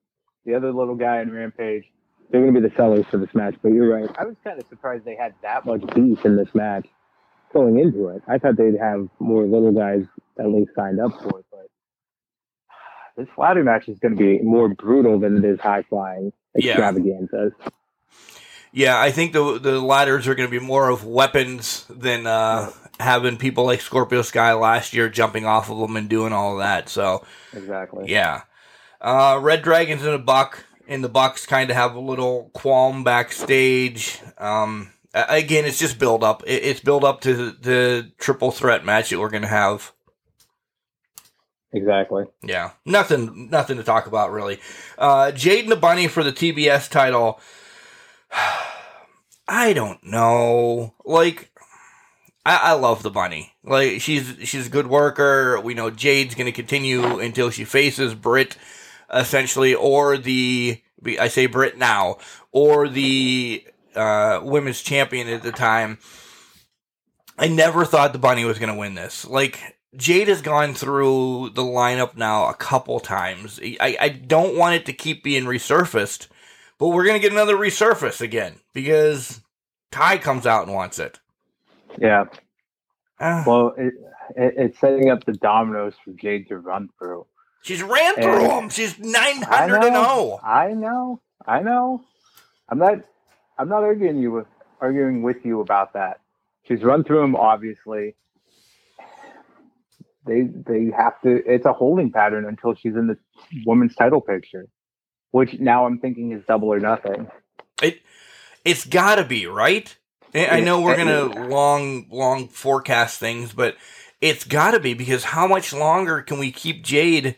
the other little guy in Rampage. They're going to be the sellers for this match. But you're right. I was kind of surprised they had that much beef in this match going into it. I thought they'd have more little guys at least signed up for it. But this ladder match is going to be more brutal than it is high flying Yeah. extravaganzas. Yeah, I think the the ladders are going to be more of weapons than uh, having people like Scorpio Sky last year jumping off of them and doing all that. So Exactly. Yeah. Uh, Red Dragons and a Buck, and the Bucks kind of have a little qualm backstage. Um, again, it's just build up. It's build up to the, triple threat match that we're going to have. Exactly. Yeah, nothing, nothing to talk about really. Uh, Jade and the Bunny for the TBS title. I don't know. Like, I, I love the Bunny. Like, she's she's a good worker. We know Jade's going to continue until she faces Britt, essentially, or the I say Britt now, or the uh, women's champion at the time. I never thought the Bunny was going to win this. Like, Jade has gone through the lineup now a couple times. I, I don't want it to keep being resurfaced, but we're going to get another resurface again because Ty comes out and wants it. Yeah. Uh, Well, it, it, it's setting up the dominoes for Jade to run through. She's ran through and- them. She's nine I hundred and know. zero. I know. I know. I'm not. I'm not arguing you with arguing with you about that. She's run through them. Obviously, they they have to. It's a holding pattern until she's in the women's title picture, which now I'm thinking is double or nothing. It it's got to be right. I I know we're gonna long long forecast things, but it's got to be because how much longer can we keep Jade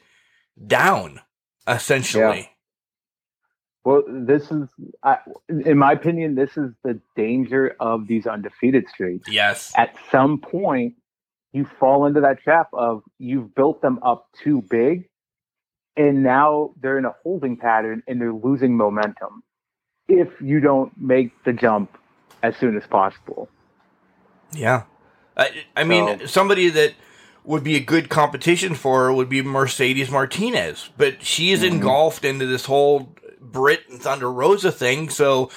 down? Essentially, Well, this is, I, in my opinion, this is the danger of these undefeated streaks. yes. at some point you fall into that trap of you've built them up too big and now they're in a holding pattern and they're losing momentum if you don't make the jump as soon as possible Yeah. I, I mean, So- somebody that would be a good competition for her would be Mercedes Martinez, but she's Mhm. engulfed into this whole Britt and Thunder Rosa thing, so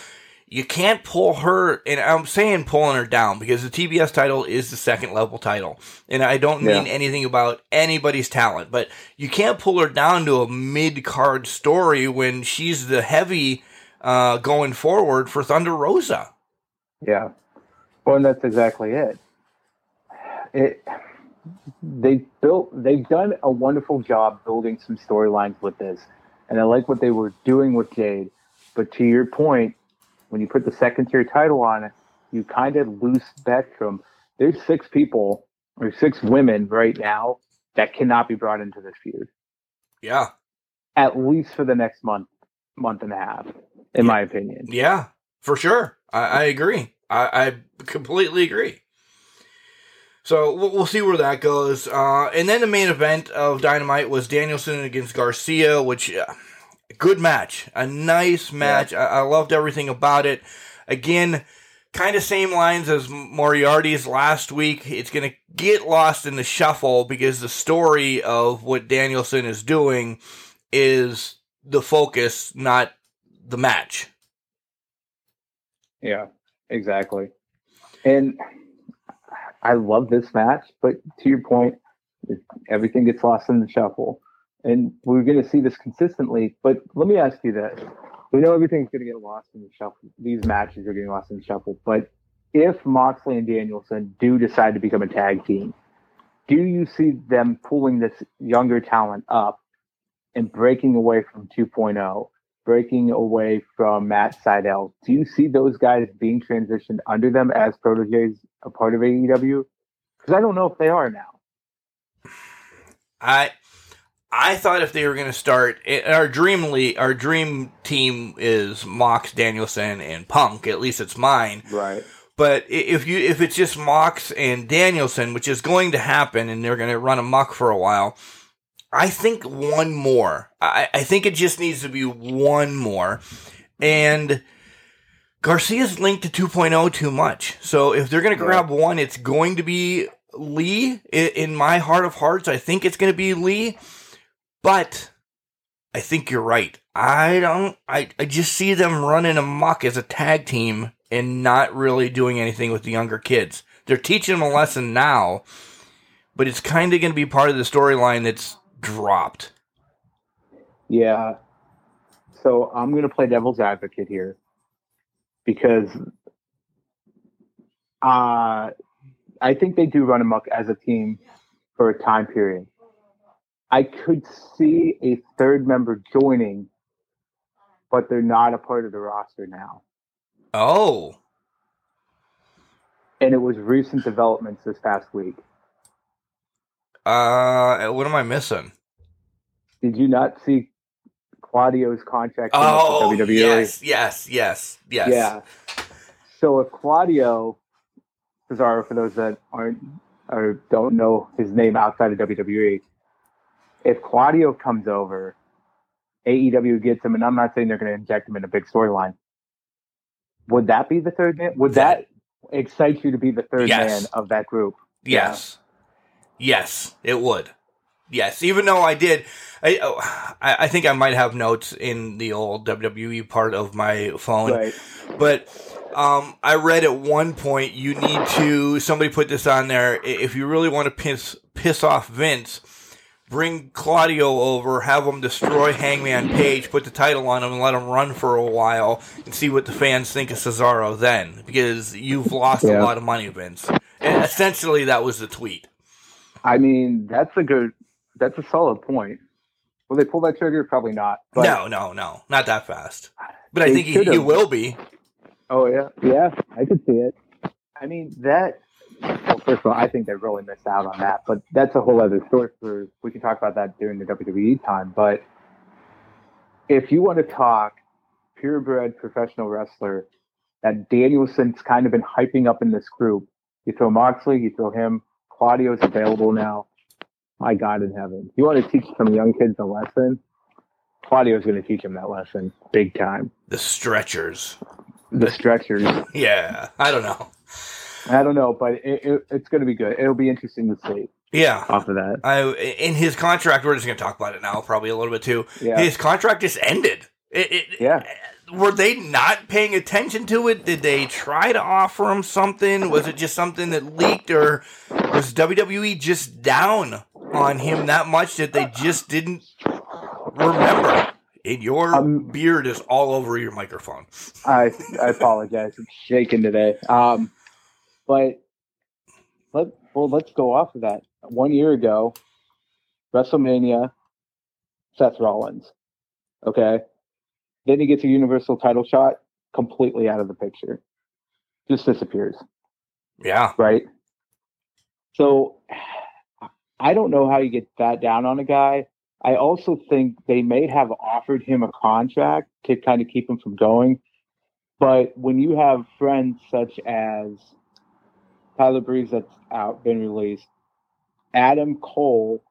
you can't pull her. And I'm saying pulling her down because the TBS title is the second level title, and I don't mean Yeah. anything about anybody's talent, but you can't pull her down to a mid card story when she's the heavy uh, going forward for Thunder Rosa. yeah well and that's exactly it it they built they've done a wonderful job building some storylines with this and i like what they were doing with jade but to your point when you put the second tier title on it you kind of lose spectrum there's six people or six women right now that cannot be brought into this feud Yeah. at least for the next month month and a half in my opinion Yeah, for sure. I, I agree. I, I completely agree. So we'll, we'll see where that goes. Uh, and then the main event of Dynamite was Danielson against Garcia, which uh, good match, a nice match. I, I loved everything about it. Again, kind of same lines as Moriarty's last week. It's going to get lost in the shuffle because the story of what Danielson is doing is the focus, not the match. Yeah, exactly. And I love this match, but to your point, everything gets lost in the shuffle. And we're going to see this consistently. But let me ask you this. We know everything's going to get lost in the shuffle. These matches are getting lost in the shuffle. But if Moxley and Danielson do decide to become a tag team, do you see them pulling this younger talent up and breaking away from 2.0? Breaking away from Matt Seidel. Do you see those guys being transitioned under them as proteges, a part of AEW? Because I don't know if they are now. I I thought if they were going to start our dream league, our dream team is Mox Danielson and Punk. At least it's mine. Right. But if you if it's just Mox and Danielson, which is going to happen, and they're going to run amok for a while, I think one more. I, I think it just needs to be one more, and. Garcia's linked to 2.0 too much. So if they're going to grab one, it's going to be Lee. In my heart of hearts, I think it's going to be Lee. But I think you're right. I don't. I, I just see them running amok as a tag team and not really doing anything with the younger kids. They're teaching them a lesson now, but it's kind of going to be part of the storyline that's dropped. Yeah. So I'm going to play devil's advocate here because uh, I think they do run amok as a team for a time period. I could see a third member joining, but they're not a part of the roster now. Oh, And it was recent developments this past week. Uh, what am I missing? Did you not see Claudio's contract Oh, WWE? yes, yes, yes, yes. Yeah. So if Claudio Cesaro, for those that aren't or don't know his name outside of WWE, if Claudio comes over, AEW gets him, and I'm not saying they're going to inject him in a big storyline. Would that be the third man? Would that excite you to be the third Yes. man of that group? Yes. Yes, it would. Yes, even though I did, I oh, I, I think I might have notes in the old WWE part of my phone, Right. but um, I read at one point you need to somebody put this on there if you really want to piss piss off Vince. Bring Claudio over, have him destroy Hangman Page, put the title on him, and let him run for a while, and see what the fans think of Cesaro then, because you've lost a lot of money, Vince. And essentially, that was the tweet. I mean, that's a good, that's a solid point. Will they pull that trigger? Probably not. But, no, no, no, not that fast. But I think he, he will be. Oh yeah, yeah, I could see it. I mean that. Well, first of all, I think they really missed out on that, but that's a whole other story. For we can talk about that during the WWE time. But if you want to talk purebred professional wrestler that Danielson's kind of been hyping up in this group, you throw Moxley, you throw him. Claudio's available now. My God in heaven, you want to teach some young kids a lesson? Claudio's going to teach him that lesson big time. The stretchers. The stretchers. Yeah, I don't know. I don't know, but it, it, it's going to be good. It'll be interesting to see Yeah. off of that. I, in his contract, we're just going to talk about it now, probably a little bit too. Yeah. His contract just ended. It, it, Yeah. Were they not paying attention to it? Did they try to offer him something? Was it just something that leaked, or was WWE just down on him that much that they just didn't remember? And your Um, beard is all over your microphone. I I apologize. I'm shaking today. Um, but let well let's go off of that. One year ago, WrestleMania, Seth Rollins. Okay, then he gets a Universal title shot, completely out of the picture, just disappears. Yeah. right? So I don't know how you get that down on a guy. I also think they may have offered him a contract to kind of keep him from going. But when you have friends such as Tyler Breeze that's out, been released, Adam Cole,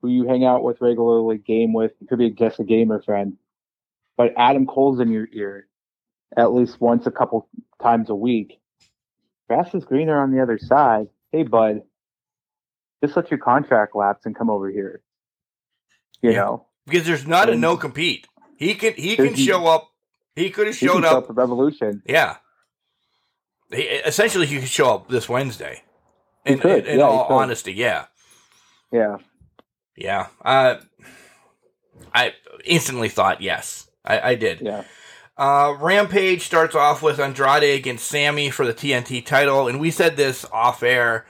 who you hang out with regularly, game with, could be just a gamer friend, but Adam Cole's in your ear at least once a couple times a week grass is greener on the other side. Hey, bud, just let your contract lapse and come over here. You Yeah. know, Because there's not a no compete. He can he can show up. He could have showed show up up Revolution. Yeah. He, essentially, he could show up this Wednesday. He In, could, in, yeah, all honesty, yeah, Yeah, yeah. Uh, I instantly thought yes, I, I did. yeah. Uh, Rampage starts off with Andrade against Sammy for the TNT title, and we said this off air.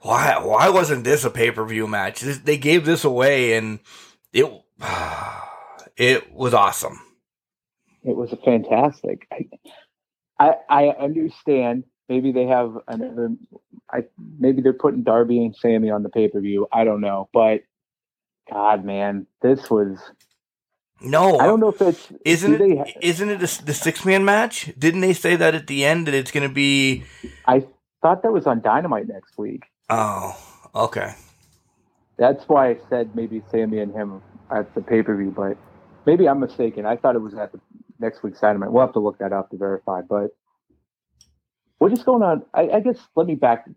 Why? Why wasn't this a pay per view match? This, they gave this away, and it it was awesome. It was a fantastic. I, I, I understand. Maybe they have another. I maybe they're putting Darby and Sammy on the pay per view. I don't know, but God, man, this was. No, I don't know if it's Isn't it? Isn't it a, the six man match? Didn't they say that at the end that it's going to be? I thought that was on Dynamite next week. Oh, okay. That's why I said maybe Sammy and him at the pay per view, but maybe I'm mistaken. I thought it was at the next week's Dynamite. We'll have to look that up to verify. But what is going on? I, I guess let me back.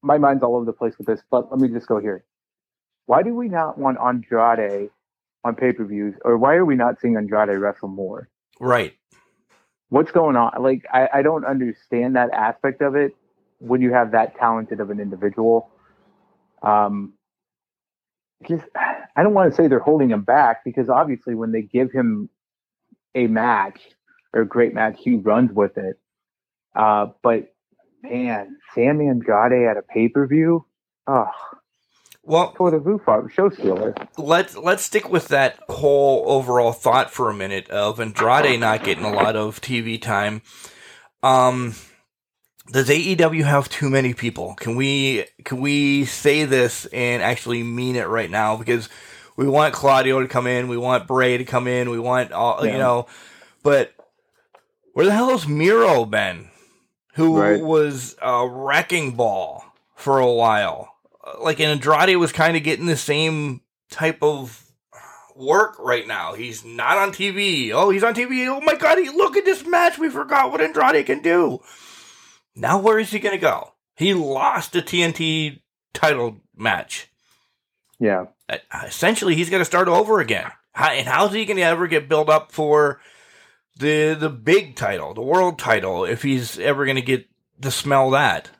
My mind's all over the place with this, but let me just go here. Why do we not want Andrade on pay per views, or why are we not seeing Andrade wrestle more? Right. What's going on? Like, I, I don't understand that aspect of it when you have that talented of an individual. Um, just, I don't want to say they're holding him back because obviously when they give him a match or a great match, he runs with it. Uh, but man, Sammy Andrade at a pay per view, oh, Well, for the roof off. Show stealer. let's let's stick with that whole overall thought for a minute of Andrade not getting a lot of TV time. Um, does AEW have too many people? Can we can we say this and actually mean it right now? Because we want Claudio to come in, we want Bray to come in, we want all you know, but where the hell has Miro been? Who Right. was a wrecking ball for a while? Like and Andrade was kind of getting the same type of work right now. He's not on TV. Oh, he's on TV. Oh my god, he, look at this match. We forgot what Andrade can do. Now where is he going to go? He lost a TNT title match. Yeah. Uh, essentially, he's going to start over again. And how's he going to ever get built up for the the big title, the world title, if he's ever going to get to smell that?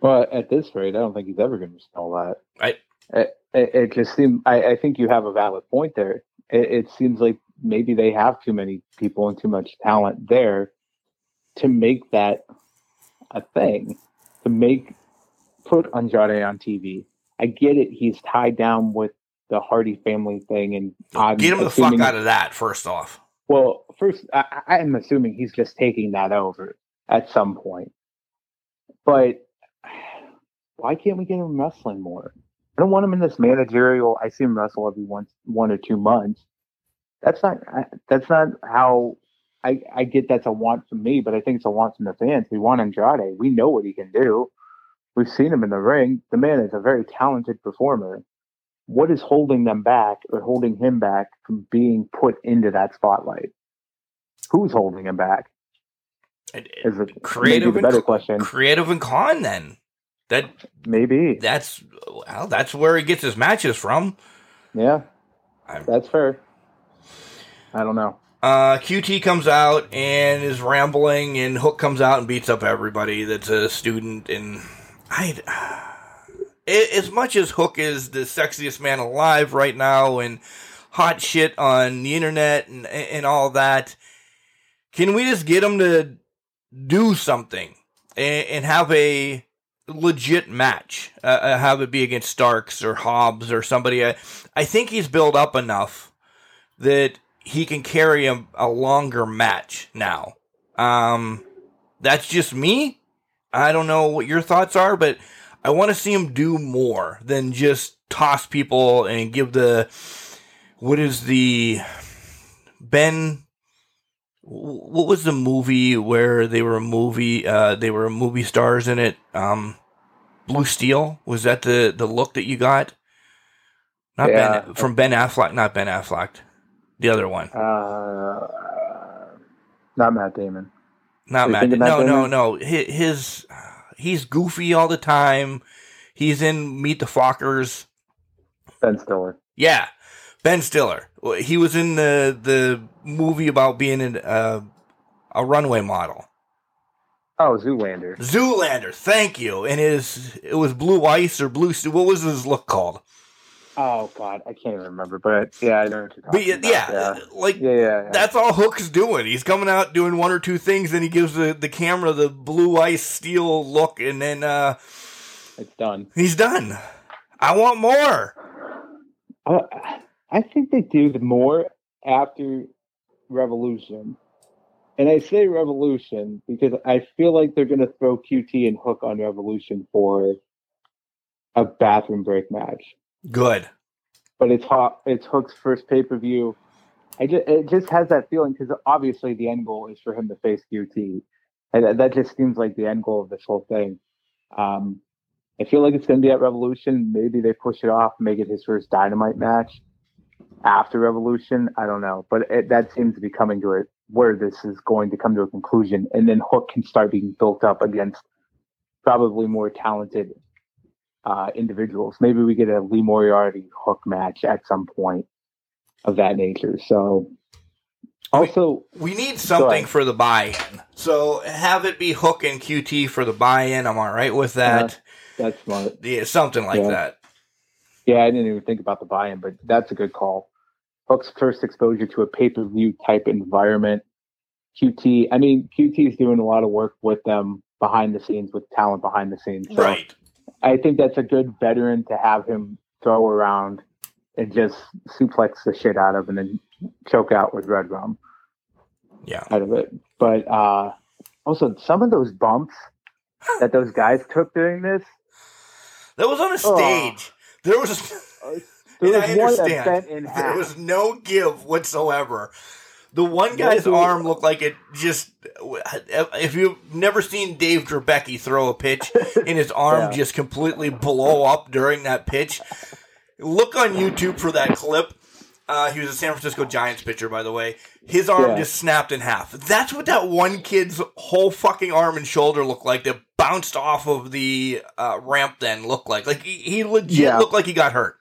Well, at this rate, I don't think he's ever going to smell that. Right. It, it, it just seems. I, I think you have a valid point there. It, it seems like maybe they have too many people and too much talent there to make that a thing. To make put Andrade on TV. I get it. He's tied down with the Hardy family thing, and I'm Get him the fuck out of that, first off. Well, first, I, I'm assuming he's just taking that over at some point. But why can't we get him wrestling more? I don't want him in this managerial. I see him wrestle every once one or two months. That's not. That's not how. I, I get that's a want from me, but I think it's a want from the fans. We want Andrade. We know what he can do. We've seen him in the ring. The man is a very talented performer. What is holding them back or holding him back from being put into that spotlight? Who's holding him back? Is it creative maybe the better and, question? creative and con then that Maybe. that's well that's where he gets his matches from Yeah, I'm- that's fair. I don't know. uh qt comes out and is rambling and hook comes out and beats up everybody that's a student and i as much as hook is the sexiest man alive right now and hot shit on the internet and and all that can we just get him to do something and, and have a legit match. Uh, uh, have it be against Starks or Hobbs or somebody. I, I think he's built up enough that he can carry a, a longer match now. Um, that's just me. I don't know what your thoughts are, but I want to see him do more than just toss people and give the what is the Ben what was the movie where they were a movie uh they were movie stars in it? Um blue steel? Was that the the look that you got? Not Yeah. ben from ben affleck not ben affleck. The other one. Uh, not Matt Damon. not matt Matt no no Damon? no. His, his he's goofy all the time. He's in meet the fockers. Ben Stiller. Yeah, Ben Stiller. He was in the the movie about being an, uh, a runway model. Oh, Zoolander. Zoolander. Thank you. And his it was blue ice or blue. Steel what was his look called? Oh God, I can't even remember. But yeah, I know what you're But talking yeah, about. yeah, yeah, like yeah, yeah. that's all Hook's doing. He's coming out doing one or two things, and he gives the the camera the blue ice steel look, and then uh it's done. he's done. I want more. Uh, I think they do the more after Revolution. And I say Revolution because I feel like they're going to throw QT and Hook on Revolution for a bathroom break match. Good. But it's hot. It's Hook's first pay per view. I just it just has that feeling because obviously the end goal is for him to face QT, and that- that just seems like the end goal of this whole thing. Um, I feel like it's going to be at Revolution. Maybe they push it off, make it his first Dynamite match after Revolution. I don't know, but it, that seems to be coming to it where this is going to come to a conclusion, and then Hook can start being built up against probably more talented uh, individuals. Maybe we get a Lee Moriarty Hook match at some point of that nature. So, also, We need something for the buy-in. So have it be Hook and QT for the buy-in. I'm all right with that. that's smart. Yeah, something like Yeah. that. Yeah, I didn't even think about the buy-in, but that's a good call. Hook's first exposure to a pay-per-view type environment. QT, I mean, QT is doing a lot of work with them behind the scenes, with talent behind the scenes. So Right. I think that's a good veteran to have him throw around and just suplex the shit out of and then choke out with red rum Yeah. out of it. But uh also some of those bumps that those guys took during this, That was on a Oh. There was there and was I understand. There was no give whatsoever. The one guy's arm looked like it just. If you've never seen Dave Dravecky throw a pitch and his arm Yeah. just completely blow up during that pitch, look on YouTube for that clip. Uh, he was a San Francisco Giants pitcher, by the way. His arm Yeah. just snapped in half. That's what that one kid's whole fucking arm and shoulder looked like that bounced off of the uh, ramp then looked like? Like he, he legit Yeah. looked like he got hurt.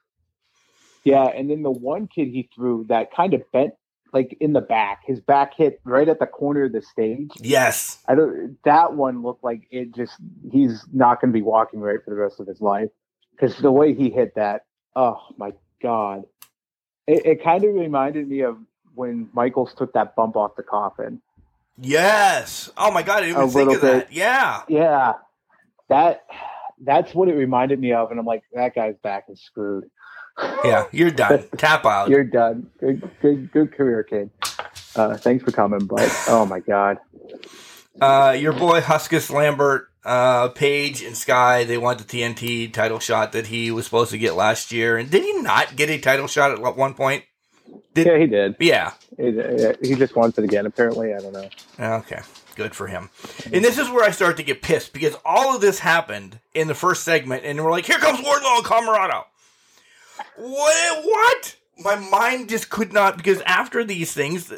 Yeah, and then the one kid he threw that kind of bent like in the back. His back hit right at the corner of the stage. Yes. I don't. That one looked like it just. He's not going to be walking right for the rest of his life because the way he hit that. Oh my god! It, it kind of reminded me of when Michaels took that bump off the coffin. Yes. Oh my god, I didn't A even think of little that. Yeah. Yeah, that. That's what it reminded me of, and I'm like, that guy's back is screwed. Yeah. You're done. Tap out. You're done. Good, good, good career, kid. Uh, thanks for coming, but oh my god. Uh, your boy Huskus Lambert, uh, Page and Sky, they want the TNT title shot that he was supposed to get last year. And did he not get a title shot at one point? Did- Yeah, he did. Yeah. He, he just wants it again. Apparently, I don't know. Okay. Good for him. And this is where I start to get pissed because all of this happened in the first segment, and we're like, here comes Wardlow and Comoroto. What? What? My mind just could not, because after these things,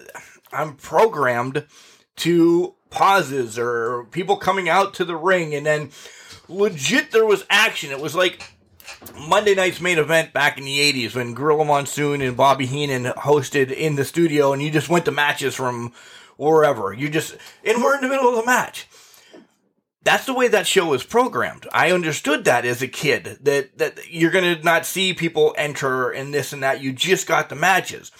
I'm programmed to pauses or people coming out to the ring, and then legit there was action. It was like Monday night's main event back in the 80s when Gorilla Monsoon and Bobby Heenan hosted in the studio, and you just went to matches from wherever. You just, and we're in the middle of the match. That's the way that show is programmed. I understood that as a kid that that you're gonna not see people enter and this and that. You just got the matches.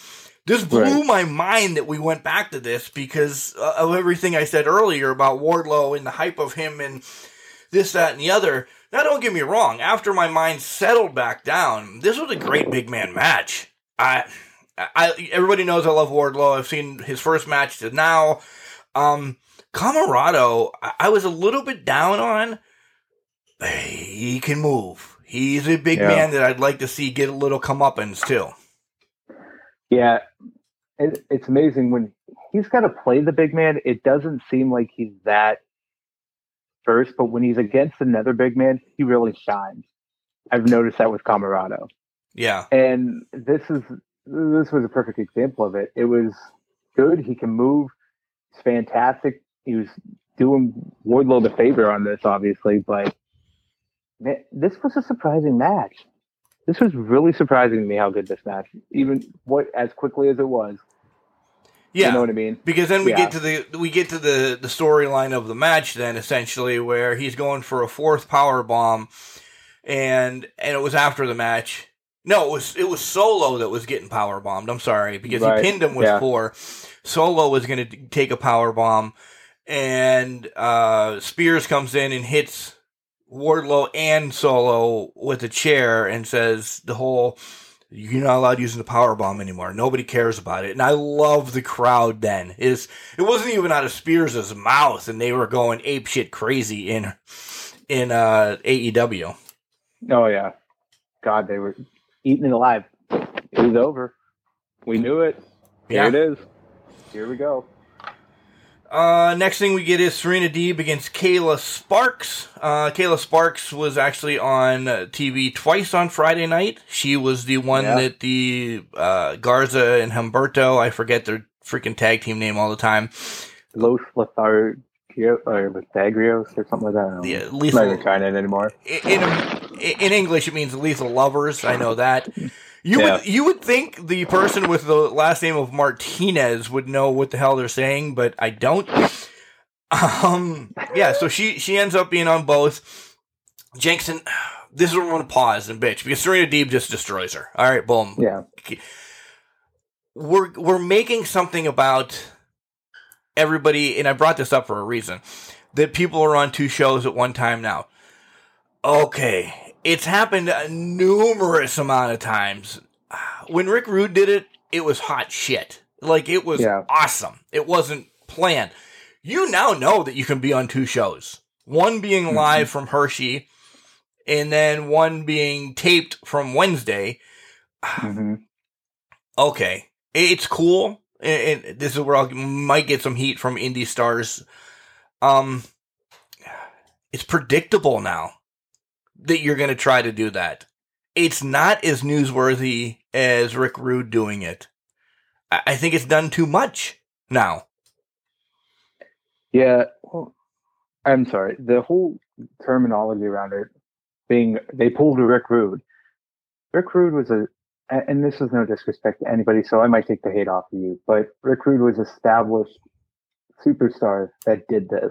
This blew Right. my mind that we went back to this because uh, of everything I said earlier about Wardlow and the hype of him and this, that, and the other. Now, don't get me wrong. After my mind settled back down, this was a great big man match. I, I, everybody knows I love Wardlow. I've seen his first match to now. Um, Comoroto, I, I was a little bit down on. He can move. He's a big Yeah. man that I'd like to see get a little comeuppance too. Yeah, it, it's amazing when he's got to play the big man. It doesn't seem like he's that first, but when he's against another big man, he really shines. I've noticed that with Comoroto, Yeah, and this is this was a perfect example of it. It was good. He can move. It's fantastic. He was doing Wardlow the favor on this, obviously, but man, this was a surprising match. This was really surprising to me how good this match, even what as quickly as it was. Yeah. You know what I mean? Because then we Yeah. get to the we get to the the storyline of the match then essentially where he's going for a fourth power bomb and and it was after the match. No, it was it was Solo that was getting power bombed. I'm sorry because Right. he pinned him with Yeah. four. Solo was going to take a power bomb and uh Spears comes in and hits Wardlow and Solo with a chair and says the whole you're not allowed using the power bomb anymore. Nobody cares about it. And I love the crowd then. Is it wasn't even out of Spears' mouth and they were going ape shit crazy in in uh AEW. Oh yeah, God, they were eating it alive. It was over. We knew it. Here Yeah. it is. Here we go. Uh, next thing we get is Serena Deeb against Kayla Sparks. Uh, Kayla Sparks was actually on TV twice on Friday night. She was the one Yeah. that the uh, Garza and Humberto, I forget their freaking tag team name all the time. Los Lothario or Lithagrios or something like that. Yeah. The I'm not lethal, even trying it anymore. in in English it means lethal lovers. I know that. You Yeah. would you would think the person with the last name of Martinez would know what the hell they're saying, but I don't. Um, yeah, so she she ends up being on both. Jensen, this is where I'm gonna pause and bitch because Serena Deeb just destroys her. All right, boom. Yeah. We're we're making something about everybody, and I brought this up for a reason. That people are on two shows at one time now. Okay, it's happened a numerous amount of times. When Rick Rude did it, it was hot shit. Like it was Yeah. awesome. It wasn't planned. You now know that you can be on two shows. One being live from Hershey, and then one being taped from Wednesday. hmm Okay, it's cool. And this is where I might get some heat from indie stars. Um, it's predictable now that you're going to try to do that. It's not as newsworthy as Rick Rude doing it. I think it's done too much now. Yeah. Well, I'm sorry. The whole terminology around it being they pulled Rick Rude. Rick Rude was a, and this is no disrespect to anybody, so I might take the hate off of you, but Rick Rude was established superstar that did this.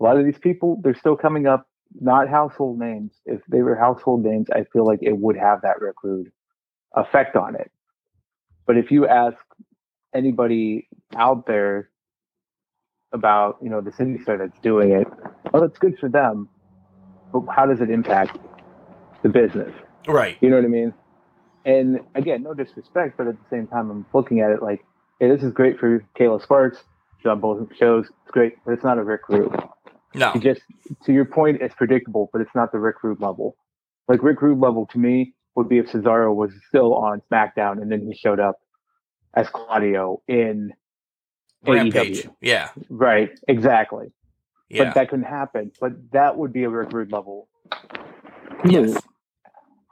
A lot of these people, they're still coming up, not household names. If they were household names, I feel like it would have that Rick Rude effect on it. But if you ask anybody out there about, you know, the city star that's doing it, oh, well, it's good for them. But how does it impact the business? Right. You know what I mean? And again, no disrespect, but at the same time, I'm looking at it like, hey, this is great for Kayla Sparks. She's on both shows. It's great, but it's not a Rick Rude. No. He just, to your point, it's predictable, but it's not the Rick Rude level. Like Rick Rude level to me would be if Cesaro was still on SmackDown and then he showed up as Claudio in Rampage. AEW. Yeah. Right, exactly. Yeah. But that couldn't happen. But that would be a Rick Rude level. yes.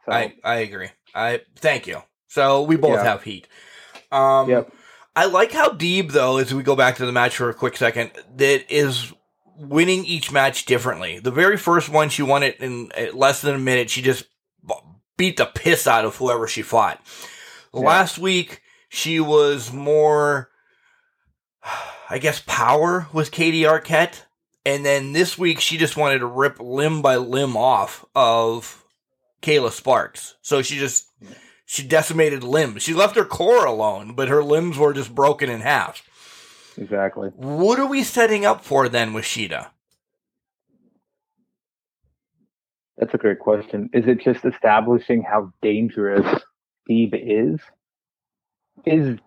So, I, I agree. I thank you. So we both Yeah. have heat. Um Yep. I like how deep though, as we go back to the match for a quick second, that is winning each match differently. The very first one she won it in less than a minute. She just beat the piss out of whoever she fought. Yeah. Last week she was more I guess power with Katie Arquette. And then this week she just wanted to rip limb by limb off of Kayla Sparks. So she just she decimated limbs. She left her core alone, but her limbs were just broken in half. Exactly. What are we setting up for then with Shida? That's a great question. Is it just establishing how dangerous Steve is? Is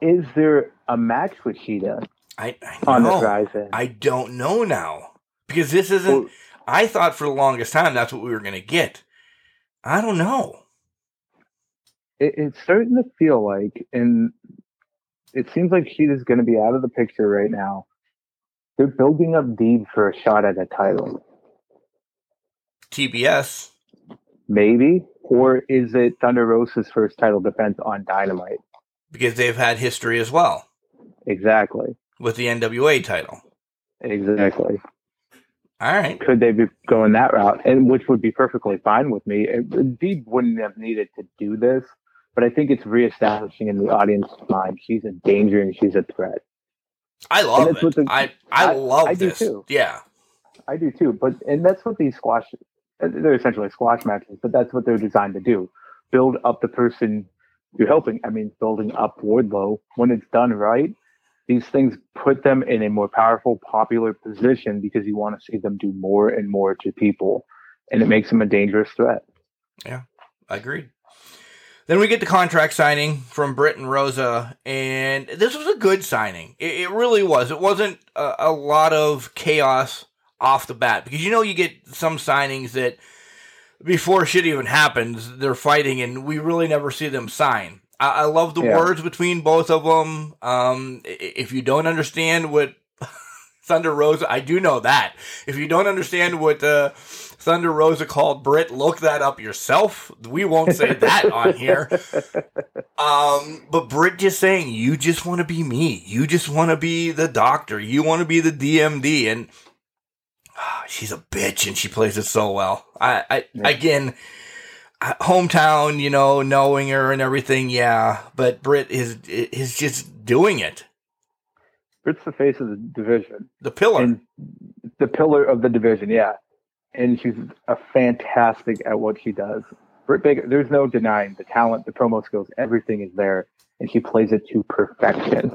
is there a match with Shida I, I on the know. horizon? I don't know now. Because this isn't Well, I thought for the longest time that's what we were gonna get. I don't know. it, it's starting to feel like, and it seems like she is going to be out of the picture right now. They're building up Deeb for a shot at a title, TBS. maybe, or is it Thunder Rosa's first title defense on Dynamite? Because they've had history as well Exactly, with the NWA title. exactly. All right. could they be going that route? And which would be perfectly fine with me. It, Deeb wouldn't have needed to do this, but I think it's reestablishing in the audience's mind she's a danger and she's a threat. I love it. the- I, I I- love I do this. too. Yeah. I do too, but and that's what these squash uh, they're essentially squash matches, but that's what they're designed to do. Build up the person you're helping. I mean, building up Wardlow when it's done right. These things put them in a more powerful, popular position because you want to see them do more and more to people, and it makes them a dangerous threat. Agreed. Then we get the contract signing from Britt and Rosa, and this was a good signing. It, it really was. It wasn't a, a lot of chaos off the bat because you know you get some signings that before shit even happens, they're fighting, and we really never see them sign. I, I love the Yeah. words between both of them. Um, if you don't understand what Thunder Rosa, I do know that. If you don't understand what uh, Thunder Rosa called Britt, look that up yourself. We won't say that on here. Um, but Britt just saying, you just want to be me. You just want to be the doctor. You want to be the DMD. And ah, she's a bitch and she plays it so well. I, I Yeah. again, hometown, you know, knowing her and everything. Yeah. But Britt is, is just doing it. Britt's the face of the division The pillar. and the pillar of the division. Yeah, and she's a fantastic at what she does. Britt Baker, there's no denying the talent, the promo skills, everything is there, and she plays it to perfection.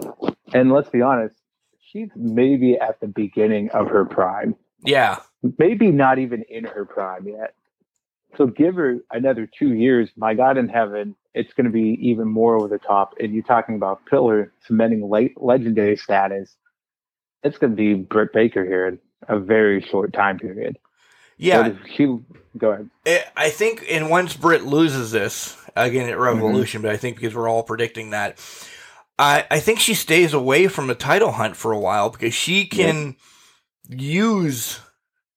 And let's be honest, she's maybe at the beginning of her prime, yeah. maybe not even in her prime yet. So give her another two years. My God in heaven, it's going to be even more over the top. And you're talking about Pillar cementing late legendary status. It's going to be Britt Baker here in a very short time period. Yeah. She go ahead. I- I think, and once Britt loses this again at mm-hmm. Revolution, but I think because we're all predicting that, I I think she stays away from the title hunt for a while because she can use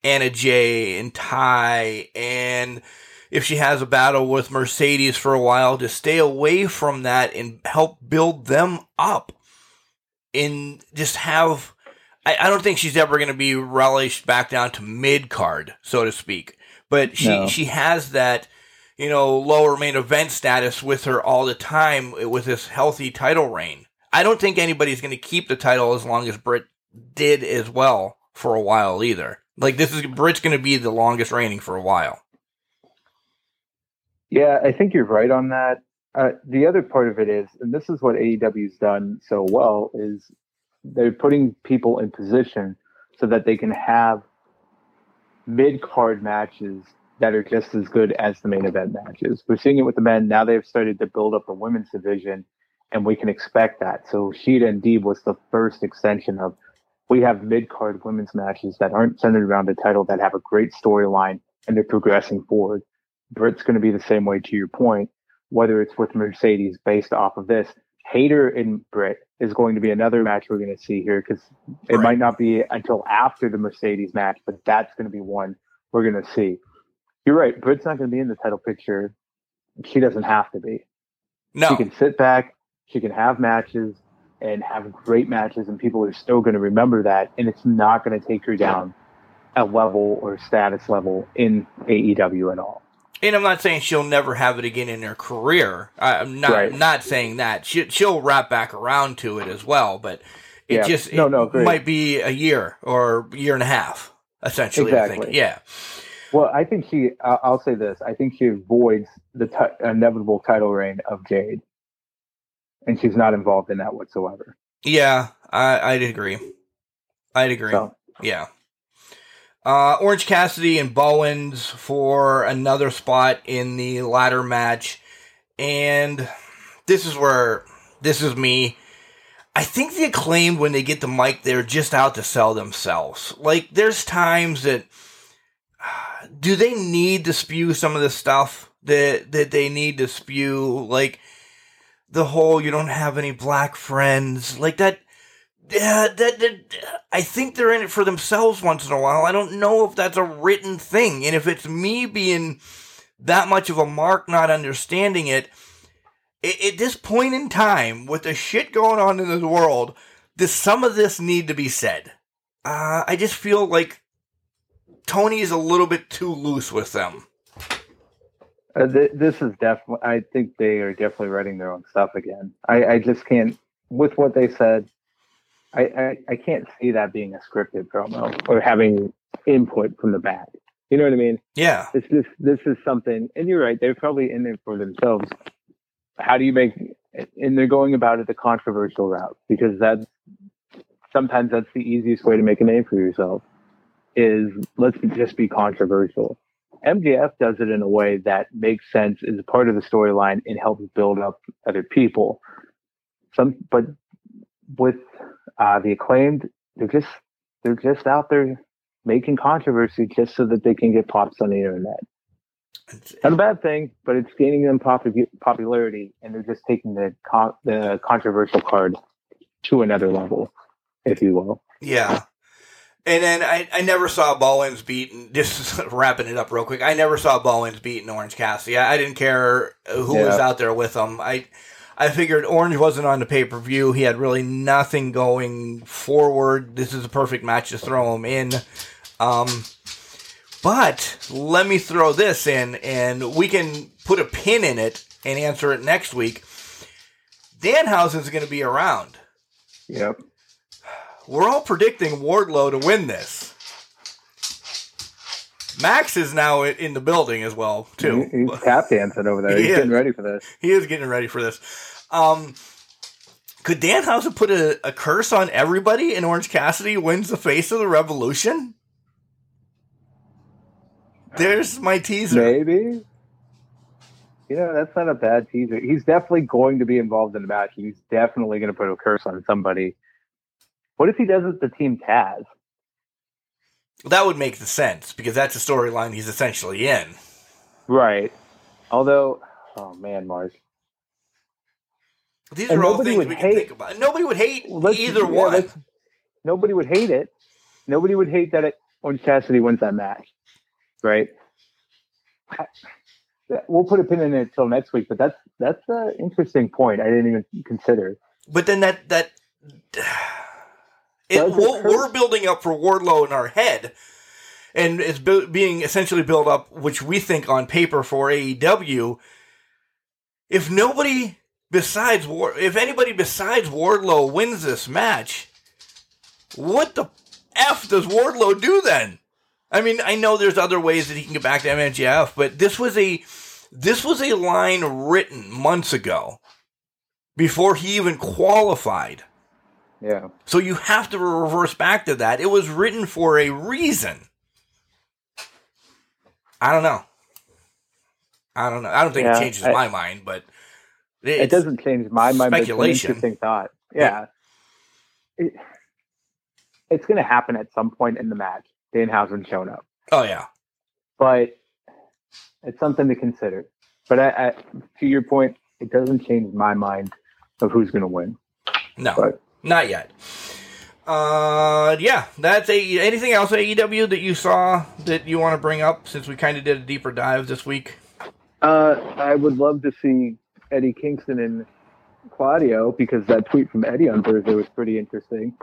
Anna Jay and Ty, and if she has a battle with Mercedes for a while, to stay away from that and help build them up, and just have I, I don't think she's ever going to be relished back down to mid card, so to speak. But she No. she has that you know lower main event status with her all the time with this healthy title reign. I don't think anybody's going to keep the title as long as Britt did as well for a while either. Like this is Britt's going to be the longest reigning for a while. Yeah, I think you're right on that. Uh, the other part of it is, and this is what AEW's done so well, is they're putting people in position so that they can have mid card matches that are just as good as the main event matches. We're seeing it with the men. Now they've started to build up the women's division, and we can expect that. So Shida and Deeb was the first extension of we have mid card women's matches that aren't centered around a title that have a great storyline and they're progressing forward. Britt's going to be the same way to your point, whether it's with Mercedes based off of this. Hayter and Britt is going to be another match we're going to see here because it Right. might not be until after the Mercedes match, but that's going to be one we're going to see. You're right. Britt's not going to be in the title picture. She doesn't have to be. No, She can sit back. She can have matches and have great matches, and people are still going to remember that. And it's not going to take her down a level or status level in AEW at all. And I'm not saying she'll never have it again in her career. I'm not Right. not saying that. She, she'll wrap back around to it as well, but it Yeah. just No, it no, great. might be a year or year and a half, essentially. I think. Exactly. Yeah. Well, I think she. I'll say this. I think she avoids the ti- inevitable title reign of Jade, and she's not involved in that whatsoever. Yeah, I, I'd agree. I'd agree. So Yeah. Uh, Orange Cassidy and Bowens for another spot in the ladder match. And this is where, this is me. I think the acclaimed, when they get the mic, they're just out to sell themselves. Like, there's times that, do they need to spew some of the stuff that, that they need to spew? Like, the whole, you don't have any black friends. Like, that, yeah, that, I think they're in it for themselves once in a while. I don't know if that's a written thing, and if it's me being that much of a mark, not understanding it. i- At this point in time, with the shit going on in this world, does some of this need to be said? Uh, I just feel like Tony is a little bit too loose with them. uh, th- this is definitely. I think they are definitely writing their own stuff again. I, I just can't. With what they said, I, I I can't see that being a scripted promo or having input from the back. You know what I mean? Yeah, It's just this is something, and you're right. They're probably in it for themselves. How do you make? And they're going about it the controversial route because that's sometimes that's the easiest way to make a name for yourself. Is let's just be controversial. MJF does it in a way that makes sense, is part of the storyline, and helps build up other people. Some, but with uh, the acclaimed, they're just they're just out there making controversy just so that they can get pops on the internet. It's, Not a bad thing, but it's gaining them pop- popularity, and they're just taking the con- the controversial card to another level, if you will. Yeah. And then I, I never saw Bowens beaten. Just wrapping it up real quick. I never saw Bowens beating Orange Cassidy. I, I didn't care who was out there with him. I I figured Orange wasn't on the pay per view. He had really nothing going forward. This is a perfect match to throw him in. Um, but let me throw this in, and we can put a pin in it and answer it next week. Danhausen's going to be around. Yep. We're all predicting Wardlow to win this. Max is now in the building as well too. He's tap dancing over there. He He's is. getting ready for this. He is getting ready for this. Um, could Dan Danhausen put a, a curse on everybody and Orange Cassidy wins the face of the revolution? There's my teaser. Maybe. You know, that's not a bad teaser. He's definitely going to be involved in the match. He's definitely going to put a curse on somebody. What if he does it to Team Taz? That would make the sense because that's a storyline he's essentially in. Right. Although, oh man, Mars. These And are all things would we can hate- think about. Nobody would hate either yeah, one. Nobody would hate it. Nobody would hate that it, Orange Cassidy wins that match, right? I- We'll put a pin in it till next week, but that's that's an interesting point. I didn't even consider. But then that that it, it we're, we're building up for Wardlow in our head, and it's bu- being essentially built up, which we think on paper for AEW. If nobody besides War, if anybody besides Wardlow wins this match, what the f does Wardlow do then? I mean, I know there's other ways that he can get back to MJF, but this was a this was a line written months ago before he even qualified. Yeah. So you have to reverse back to that. It was written for a reason. I don't know. I don't know. I don't think Yeah, it changes I- my mind, but it doesn't change my mind. But it's an speculation. interesting thought. Yeah, it, it's going to happen at some point in the match. Danhausen shown up, Oh yeah, but it's something to consider. But I, I, to your point, it doesn't change my mind of who's going to win. no, But not yet. Uh, yeah, that's a. Anything else AEW that you saw that you want to bring up since we kind of did a deeper dive this week? uh, I would love to see Eddie Kingston and Claudio because that tweet from Eddie on Thursday was pretty interesting.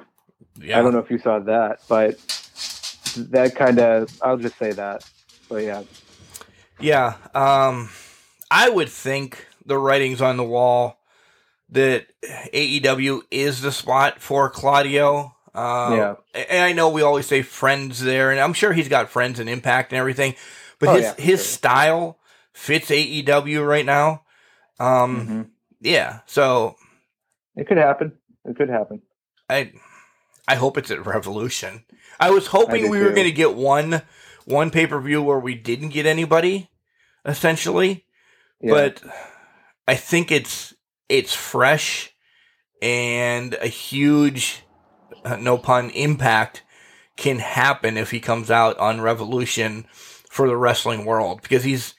Yeah, I don't know if you saw that, but that kind of, I'll just say that. But yeah, Yeah, um, I would think the writing's on the wall that AEW is the spot for Claudio. Um, Yeah. and I know we always say friends there, and I'm sure he's got friends and Impact and everything, but Oh, his yeah, his sure. style fits AEW right now. Um, Mhm. yeah, so it could happen. It could happen. I I hope it's at Revolution. I was hoping do we were going to get one one pay per view where we didn't get anybody, essentially. Yeah. But I think it's it's fresh and a huge, uh, no pun, impact can happen if he comes out on Revolution for the wrestling world because he's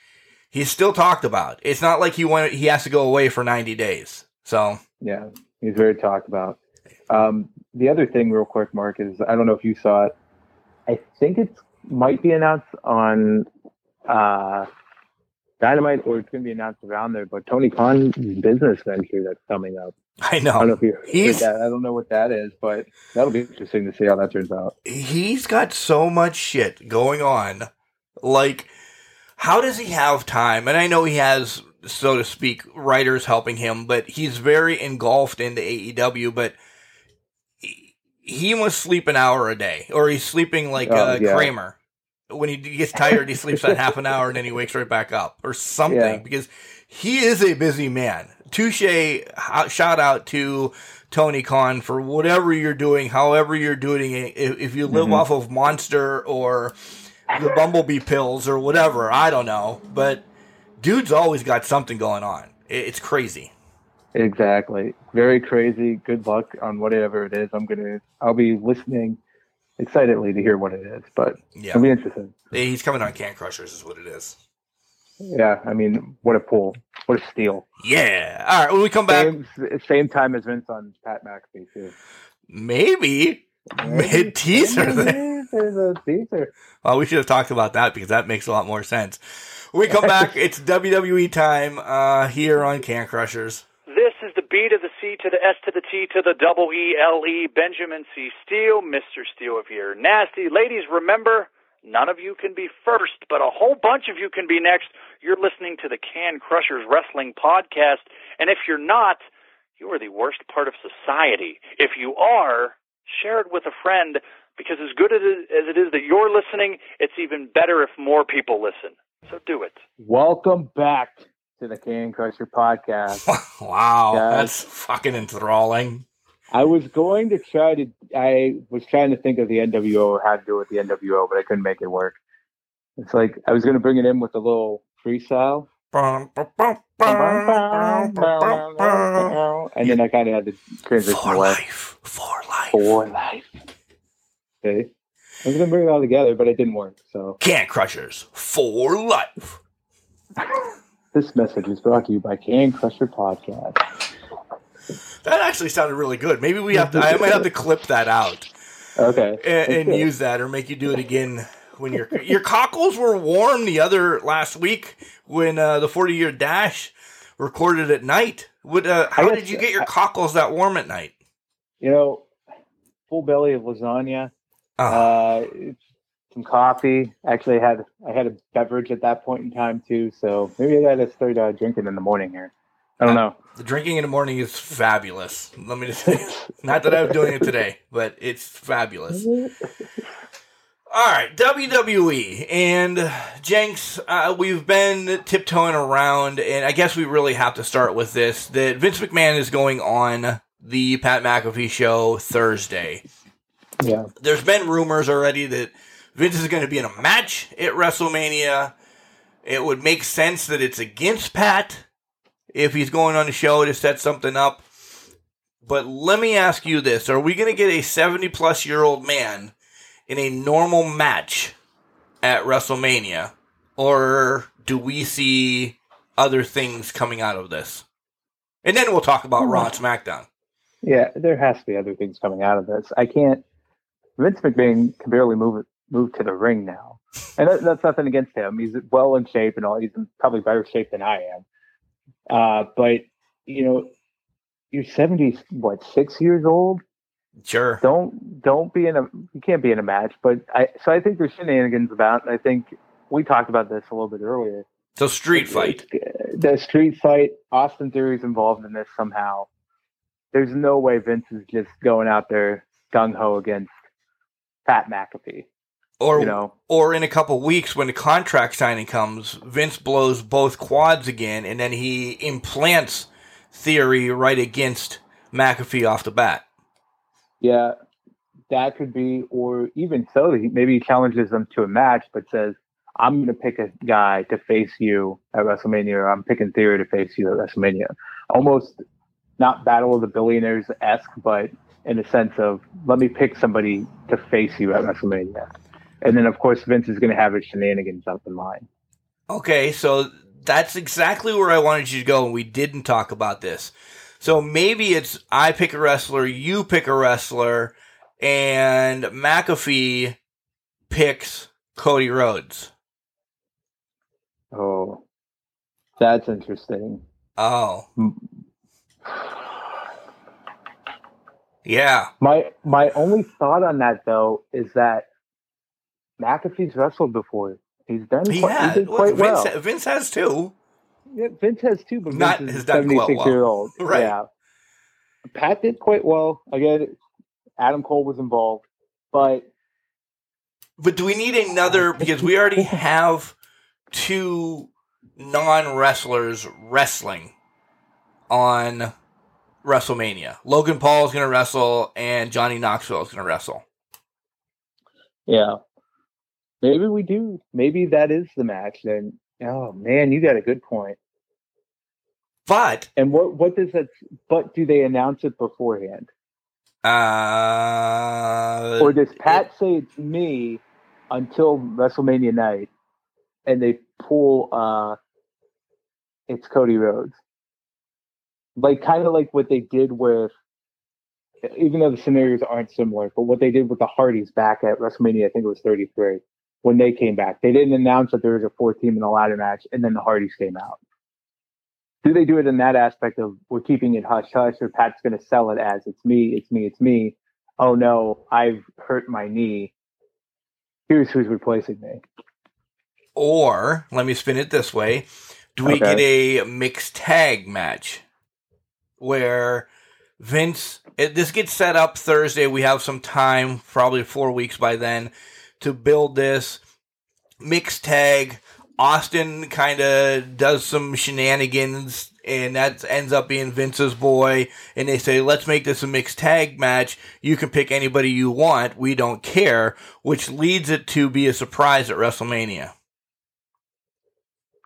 he's still talked about. It's not like he went he has to go away for ninety days. So Yeah, he's very talked about. Um, the other thing, real quick, Mark, is I don't know if you saw it. I think it might be announced on uh, Dynamite, or it's going to be announced around there. But Tony Khan's business venture that's coming up. I I don't know know if you He's- that. I don't know what that is, but that'll be interesting to see how that turns out. he's got so much shit going on. Like, how does he have time? And I know he has, so to speak, writers helping him, but he's very engulfed into AEW. But he, he must sleep an hour a day, or he's sleeping like uh, yeah. Kramer. When he gets tired, he sleeps that half an hour and then he wakes right back up, or something. Yeah. Because he is a busy man. Touche! Shout out to Tony Khan for whatever you're doing, however you're doing it. If, you live Mhm. off of Monster or the Bumblebee pills or whatever, I don't know. But dude's always got something going on. It's crazy. Exactly. Very crazy. Good luck on whatever it is. I'm gonna. I'll be listening excitedly to hear what it is, but Yeah, it'll be interesting. he's coming on Can Crushers, is what it is. Yeah, I mean, what a pull, what a steal. Yeah. All right. When we come back, Same, same time as Vince on Pat McAfee too. maybe mid teaser. Maybe There's a teaser. Well, we should have talked about that because that makes a lot more sense. When we come back, it's WWE time uh, here on Can Crushers. This is the B to the C to the S to the T to the double E L E. Benjamin C. Steele, Mr. Steele, of you're nasty. Ladies, remember, none of you can be first, but a whole bunch of you can be next. You're listening to the Can Crushers Wrestling Podcast. And if you're not, you are the worst part of society. If you are, share it with a friend because as good as it as it is that you're listening, it's even better if more people listen. So do it. Welcome back to the Can Crusher podcast. wow, Guys. that's fucking enthralling. I was going to try to. I was trying to think of the NWO or how to do it with the NWO, but I couldn't make it work. It's like I was going to bring it in with a little freestyle, and then I kind of had to transition For away. life, for life. For life. Okay. I was going to bring it all together, but it didn't work. So Can Crushers for life. this message is brought to you by Can Crusher Podcast. That actually sounded really good. Maybe we have to. I might have to clip that out Okay. and, and use that, or make you do it again when your your cockles were warm the other last week when uh, the forty year dash recorded at night. Would uh, how guess- did you get your cockles that warm at night? You know, full belly of lasagna, Ah, uh, some coffee. Actually, I had I had a beverage at that point in time too. So maybe I got to start uh, drinking in the morning here. I don't know. the drinking in the morning is fabulous. Let me just say, not that I'm doing it today, but it's fabulous. All right, WWE and Jenks. Uh, we've been tiptoeing around, and I guess we really have to start with this: that Vince McMahon is going on the Pat McAfee show Thursday. Yeah. There's been rumors already that Vince is going to be in a match at WrestleMania. It would make sense that it's against Pat if he's going on the show to set something up. But let me ask you this: Are we going to get a 70 plus year old man? in a normal match at WrestleMania, or do we see other things coming out of this? And then we'll talk about Raw and hmm. SmackDown. Yeah, there has to be other things coming out of this. I can't. Vince McMahon can barely move move to the ring now, and that, that's nothing against him. He's well in shape and all. He's in probably better shape than I am. Uh, but you know, you're seventy what six years old. Sure. Don't don't be in a you can't be in a match. But I so I think there's shenanigans about. And I think we talked about this a little bit earlier. So street fight. The street fight. Austin Theory's involved in this somehow. There's no way Vince is just going out there gung ho against Pat McAfee. Or You know, or in a couple weeks when the contract signing comes, Vince blows both quads again and then he implants theory right against McAfee off the bat. yeah, that could be, or even so, he, maybe he challenges them to a match, but says, "I'm going to pick a guy to face you at WrestleMania, or I'm picking Theory to face you at WrestleMania." Almost not Battle of the Billionaires esque, but in the sense of let me pick somebody to face you at WrestleMania. And then, of course, Vince is going to have his shenanigans up in line. Okay, so that's exactly where I wanted you to go, and we didn't talk about this. So maybe it's I pick a wrestler, you pick a wrestler, and McAfee picks Cody Rhodes. Oh, that's interesting. Oh. Yeah. My my only thought on that though is that McAfee's wrestled before. He's done He quite, he did Well, quite Vince, well. Vince has too. Yeah, Vince has too, but Not- Vince is quite 76 well. year old. Right. Yeah. Pat did quite well. Again, Adam Cole was involved, but But do we need another? Because we already have two non wrestlers wrestling on WrestleMania. Logan Paul is going to wrestle, and Johnny Knoxville is going to wrestle. yeah, maybe we do. Maybe that is the match. Then, oh man, you got a good point. But And what what does that? But do they announce it beforehand, uh, or does Pat say it's me until WrestleMania night, and they pull? uh It's Cody Rhodes, like kind of like what they did with. Even though the scenarios aren't similar, but what they did with the Hardys back at WrestleMania, I think it was 33, when they came back, they didn't announce that there was a fourth team in the ladder match, and then the Hardys came out. Do they do it in that aspect of we're keeping it hush hush, or Pat's going to sell it as it's me, it's me, it's me? Oh no, I've hurt my knee. Here's who's replacing me. or let me spin it this way: Do we Okay. get a mixed tag match where Vince? It, this gets set up Thursday. We have some time, probably four weeks by then, to build this mixed tag. Austin kind of does some shenanigans, and that ends up being Vince's boy. And they say, "Let's make this a mixed tag match. You can pick anybody you want. We don't care." Which leads it to be a surprise at WrestleMania.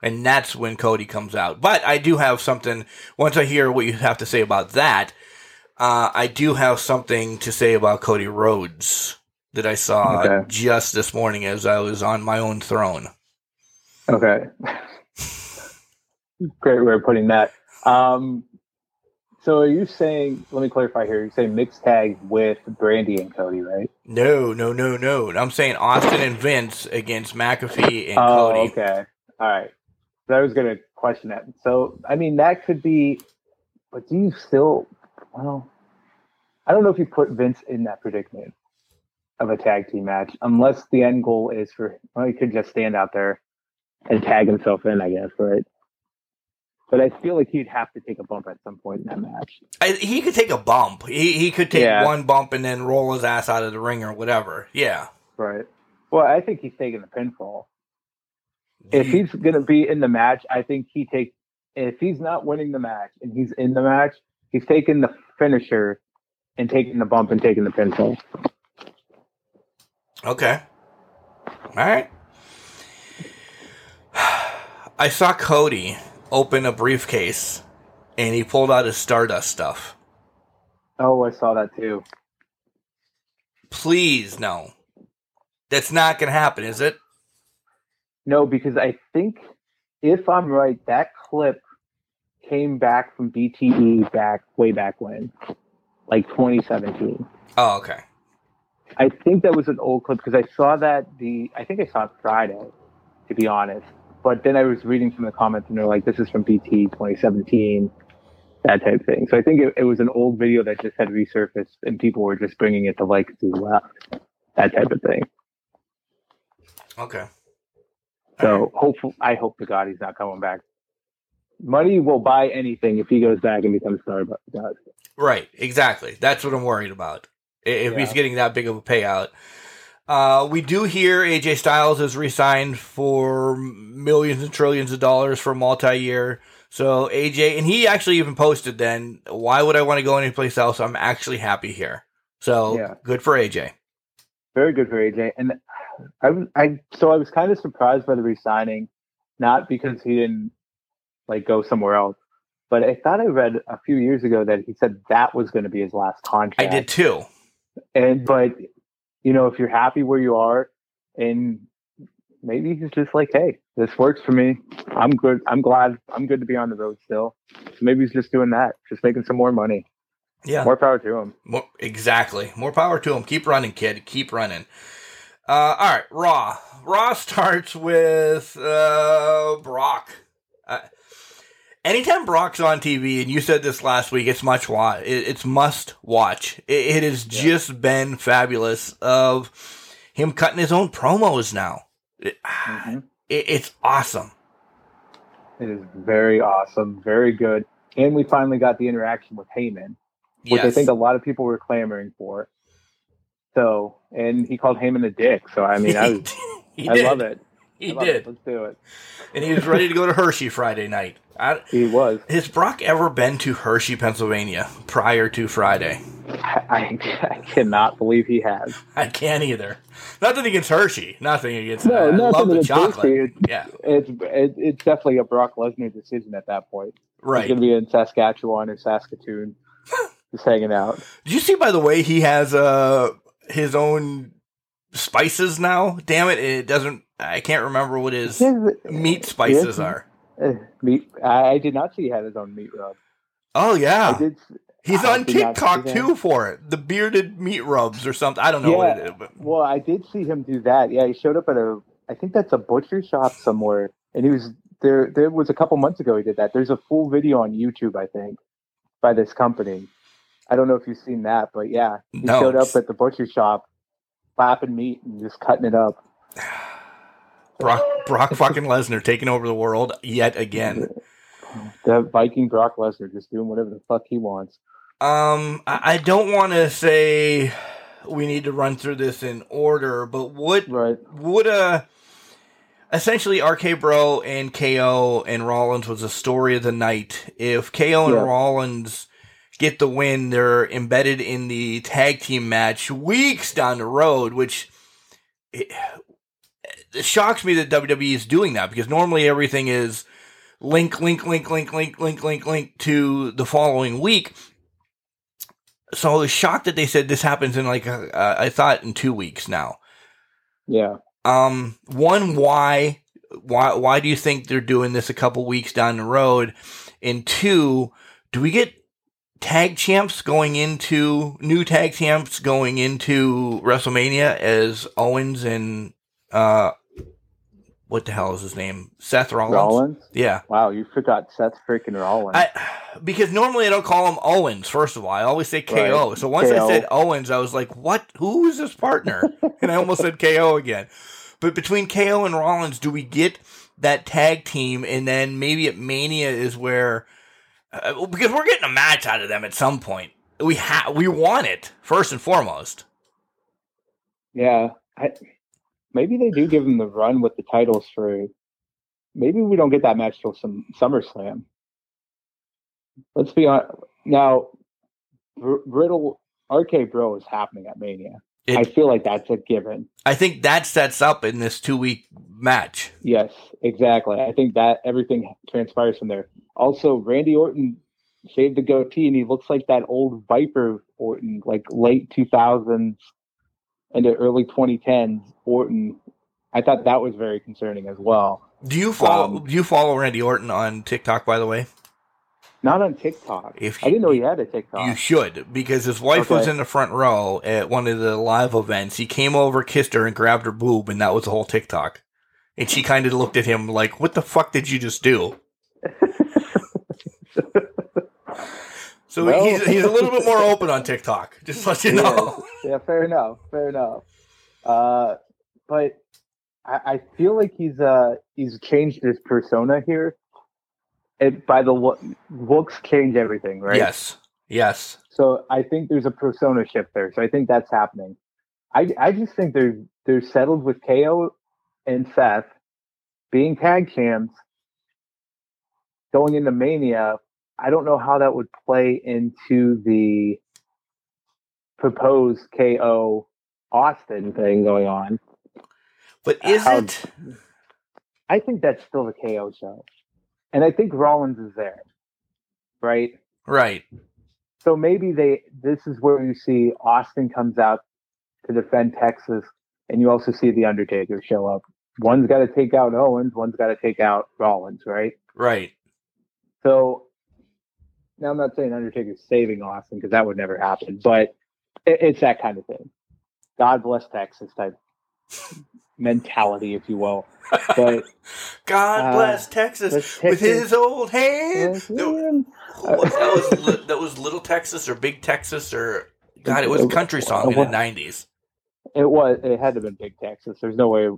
And that's when Cody comes out. But I do have something. Once I hear what you have to say about that, uh, I do have something to say about Cody Rhodes that I saw Okay. just this morning as I was on my own throne. Okay. Great way of putting that. Um, so are you saying, let me clarify here, you're saying mixed tag with Brandy and Cody, right? No, no, no, no. I'm saying Austin and Vince against McAfee and oh, Cody. okay. All right. So I was going to question that. So, I mean, that could be, but do you still, well, I don't know if you put Vince in that predicament of a tag team match, unless the end goal is for well, he could just stand out there and tag himself in, I guess, right? But I feel like he'd have to take a bump at some point in that match. I, he could take a bump. He he could take Yeah. one bump and then roll his ass out of the ring or whatever. Yeah. Right. Well, I think he's taking the pinfall. If he's going to be in the match, I think he takes. If he's not winning the match and he's in the match, he's taking the finisher and taking the bump and taking the pinfall. Okay. All right. I saw Cody open a briefcase and he pulled out his Stardust stuff. Oh, I saw that too. Please, no. That's not going to happen, is it? No, because I think if I'm right, that clip came back from BTE back way back when, like 2017. Oh, okay. I think that was an old clip because I saw that the I think I saw it Friday, to be honest. But then I was reading some of the comments and they're like, "This is from BT 2017," that type of thing. So I think it, it was an old video that just had resurfaced and people were just bringing it to like who left, that type of thing. Okay. So hopefully, I hope to God he's not coming back. Money will buy anything if he goes back and becomes Stardust. Right, exactly. That's what I'm worried about. If he's getting that big of a payout. Uh, we do hear AJ Styles is re-signed for millions and trillions of dollars for multi-year. So AJ, and he actually even posted then, why would I want to go anyplace else? I'm actually happy here. So Yeah. good for AJ. very good for AJ. And I, I, so I was kind of surprised by the resigning, not because he didn't like go somewhere else, but I thought I read a few years ago that he said that was going to be his last contract. I did too. And but you know, if you're happy where you are, and maybe he's just like, hey, this works for me. I'm good. I'm glad. I'm good to be on the road still. So maybe he's just doing that, just making some more money. Yeah. More power to him. More, exactly. More power to him. Keep running, kid. Keep running. Uh, all right, Raw. Raw starts with uh, Brock. Uh, anytime Brock's on TV, and you said this last week, it's much watch. It, it's must watch. It, it has just been fabulous. Of him cutting his own promos now. It- Mhm. it- it's awesome. It is very awesome, very good. And we finally got the interaction with Heyman, which I think a lot of people were clamoring for. So, and he called Heyman a dick. So, I mean, I, was, I did. love it. He love did, It. Let's do it. and he was ready to go to Hershey Friday night. I, He was. Has Brock ever been to Hershey, Pennsylvania prior to Friday? I, I, I cannot believe he has. I can't either. Nothing against Hershey. Nothing against. No, I nothing love the against chocolate. Hershey. It's, Yeah, it's, it, it's definitely a Brock Lesnar decision at that point. He's right. going to be in Saskatchewan or Saskatoon, just hanging out. Did you see, by the way, he has uh his own spices now? Damn it! It doesn't. I can't remember what his meat spices Yeah. are. Uh, meat. I, I did not see he had his own meat rub. Oh yeah, did. he's I on TikTok too for it. The bearded meat rubs or something. I don't know what it is, but Well, I did see him do that. Yeah, he showed up at a, I think that's a butcher shop somewhere, and he was there. There was a couple months ago he did that. There's a full video on YouTube, I think, by this company. I don't know if you've seen that, but yeah, he No. showed up at the butcher shop, clapping meat and just cutting it up. Brock Brock fucking Lesnar taking over the world yet again. The Viking Brock Lesnar just doing whatever the fuck he wants. Um, I, don't want to say we need to run through this in order, but would Right. would uh essentially RK Bro and KO and Rollins was a story of the night. If KO and Yeah. Rollins get the win, they're embedded in the tag team match weeks down the road, which it, it shocks me that WWE is doing that because normally everything is link, link, link, link, link, link, link, link to the following week. So I was shocked that they said this happens in like uh, I thought in two weeks now. Yeah. Um, one, why, why, why do you think they're doing this a couple weeks down the road? And two, do we get tag champs going into new tag champs going into WrestleMania as Owens and uh, what the hell is his name? Seth Rollins. Rollins. Yeah, Wow, you forgot Seth freaking Rollins. I because normally I don't call him Owens. First of all, I always say KO. Right. So once KO. I said Owens, I was like, "What? Who is this partner?" and I almost said KO again. But between KO and Rollins, do we get that tag team? And then maybe at Mania is where uh, because we're getting a match out of them at some point. We ha- we want it first and foremost. Yeah, I, maybe they do give them the run with the titles for. Maybe we don't get that match till some SummerSlam. Let's be honest. Now, Br- Brittle RK Bro is happening at Mania. It- I feel like that's a given. I think that sets up in this two week match. Yes, exactly. I think that everything transpires from there. Also, Randy Orton shaved the goatee, and he looks like that old Viper Orton, like late 2000s into early 2010s Orton. I thought that was very concerning as well. Do you follow? Um, do you follow Randy Orton on TikTok? By the way, Not on TikTok. If I didn't know he had a TikTok. you should because his wife was in the front row at one of the live events. He came over, kissed her, and grabbed her boob, and that was the whole TikTok. And she kind of looked at him like, "What the fuck did you just do?" So Well- he's he's a little bit more open on TikTok. Just let you know. Yeah, yeah, fair enough. Fair enough. Uh, but I, I feel like he's uh he's changed his persona here. It by the look, looks change everything, right? Yes, yes. So I think there's a persona shift there. So I think that's happening. I I just think they're they're settled with KO and Seth being tag champs going into Mania. I don't know how that would play into the proposed KO Austin thing going on. But is How- it? I think that's still the KO show. And I think Rollins is there. Right? Right. So maybe they this is where you see Austin comes out to defend Texas and you also see the Undertaker show up. One's got to take out Owens, one's got to take out Rollins, right? Right. So now I'm not saying Undertaker's saving Austin because that would never happen, but it, it's that kind of thing. God bless Texas type mentality, if you will. But God Uh, bless Texas bless with his old hand. That- man. What- that was that was Little Texas or Big Texas or God, it was a country song in the nineties. it was it had to have been big Texas. There's no way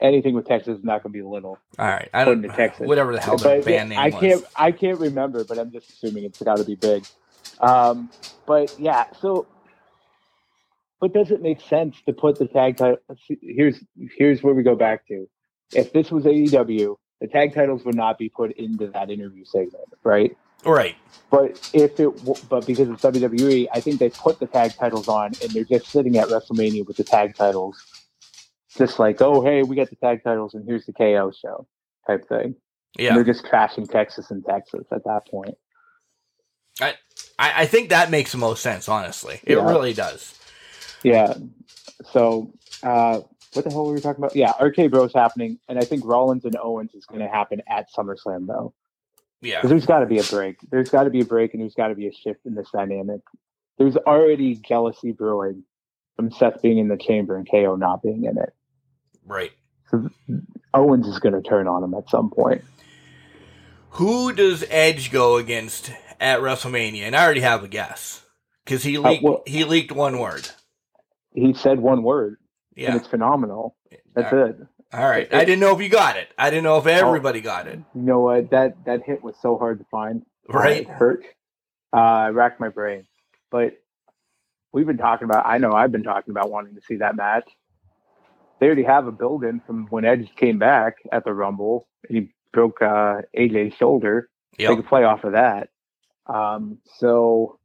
anything with Texas is not going to be little. All right, I don't know Texas. whatever the hell the band name I was. can't I can't remember, but I'm just assuming it's got to be big. Um, but yeah, so but does it make sense to put the tag title? Here's here's where we go back to. If this was AEW, the tag titles would not be put into that interview segment, right? Right. But if it, but because it's WWE, I think they put the tag titles on, and they're just sitting at WrestleMania with the tag titles, just like, oh hey, we got the tag titles, and here's the KO show type thing. And Yeah. they're just trashing Texas and Texas at that point. I, I think that makes the most sense, honestly. It Yeah. really does. Yeah. So, uh, what the hell were we talking about? Yeah, RK Bros happening, and I think Rollins and Owens is going to happen at SummerSlam though, Yeah. because there's got to be a break. There's got to be a break, and there's got to be a shift in this dynamic. There's already jealousy brewing from Seth being in the chamber and KO not being in it. Right. So Owens is going to turn on him at some point. Who does Edge go against at WrestleMania? And I already have a guess because he leaked well- he leaked one word. He said one word, and Yeah. it's phenomenal. That's All it. All right. I didn't know if you got it. I didn't know if everybody got it. You know what? That that hit was so hard to find. Uh, Right. It hurt. Uh, I racked my brain. But we've been talking about, I know I've been talking about wanting to see that match. They already have a build in from when Edge came back at the Rumble and he broke uh, AJ's shoulder. They Yep. could play off of that. Um, so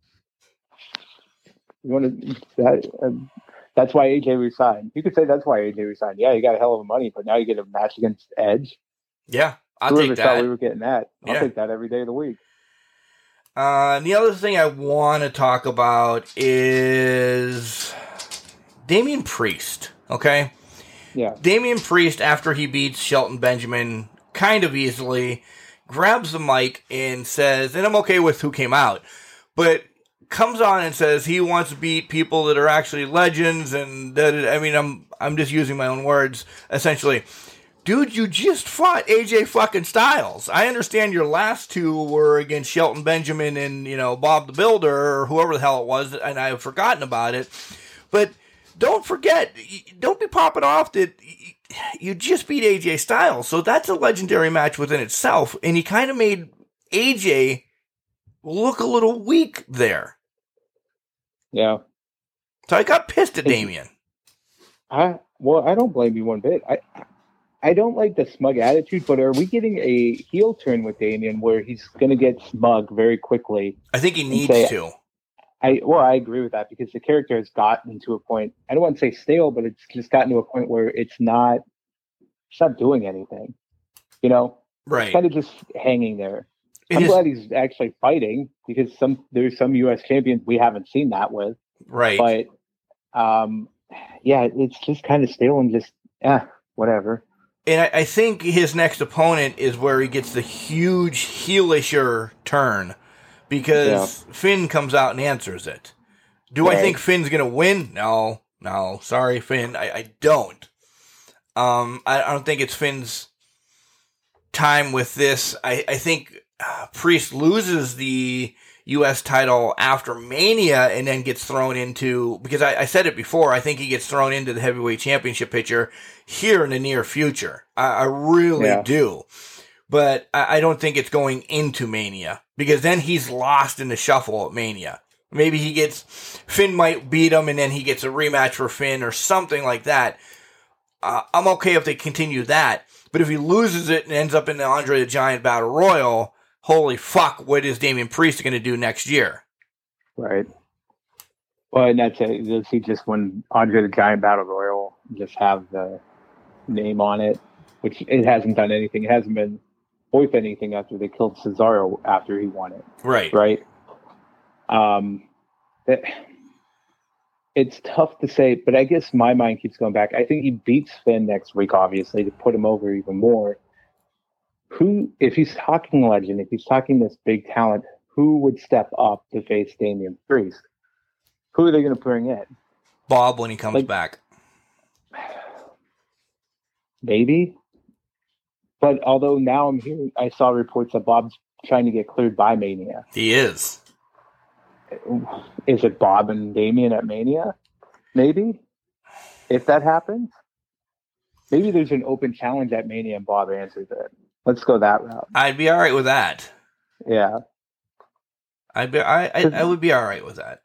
you want to that um, that's why AJ resigned. You could say that's why AJ resigned. Yeah, you got a hell of a money, but now you get a match against Edge. Yeah. I'll Whoever take thought that. we were getting that. I'll Yeah. take that every day of the week. Uh, the other thing I want to talk about is Damian Priest. Okay. Yeah. Damian Priest, after he beats Shelton Benjamin kind of easily, grabs the mic and says, and I'm okay with who came out, but comes on and says he wants to beat people that are actually legends and that I mean I'm I'm just using my own words essentially. dude, you just fought AJ fucking Styles. I understand your last two were against Shelton Benjamin and, you know, Bob the Builder or whoever the hell it was, and I've forgotten about it. But don't forget, don't be popping off that you just beat AJ Styles. So that's a legendary match within itself. And he kind of made AJ look a little weak there. Yeah. So I got pissed at Damian. I well, I don't blame you one bit. I I don't like the smug attitude, but are we getting a heel turn with Damian where he's going to get smug very quickly? I think he needs say, to. I well, I agree with that because the character has gotten to a point. I don't want to say stale, but it's just gotten to a point where it's not. It's not doing anything. You know, right? kind of just hanging there. I'm is, glad he's actually fighting because some there's some U.S. champions we haven't seen that with. Right. But um, yeah, it's just kind of stale and just yeah, whatever. And I, I think his next opponent is where he gets the huge heelisher turn because yeah. Finn comes out and answers it. Do right. I think Finn's gonna win? No, no. Sorry, Finn. I, I don't. Um, I, I, don't think it's Finn's time with this. I, I think uh, Priest loses the U.S. title after Mania and then gets thrown into, because I, I, said it before, I think he gets thrown into the heavyweight championship picture here in the near future. I, I really yeah. do. But I, I don't think it's going into Mania because then he's lost in the shuffle at Mania. Maybe he gets, Finn might beat him and then he gets a rematch for Finn or something like that. Uh, I'm okay if they continue that. But if he loses it and ends up in the Andre the Giant Battle Royal, holy fuck, what is Damian Priest going to do next year? Right. Well, and that's it. Does he just win Andre the Giant Battle Royal, just have the name on it, which it hasn't done anything. It hasn't been worth anything after they killed Cesaro after he won it. Right. Right. Um, it, it's tough to say, but I guess my mind keeps going back. I think he beats Finn next week, obviously, to put him over even more who, if he's talking legend, if he's talking this big talent, who would step up to face Damian Priest? Who are they going to bring in? Bob when he comes like, back. Maybe. But although now I'm hearing, I saw reports that Bob's trying to get cleared by Mania. He is. Is it Bob and Damian at Mania? Maybe. If that happens, maybe there's an open challenge at Mania and Bob answers it. Let's go that route. I'd be all right with that. Yeah. I'd be I I, I would be all right with that.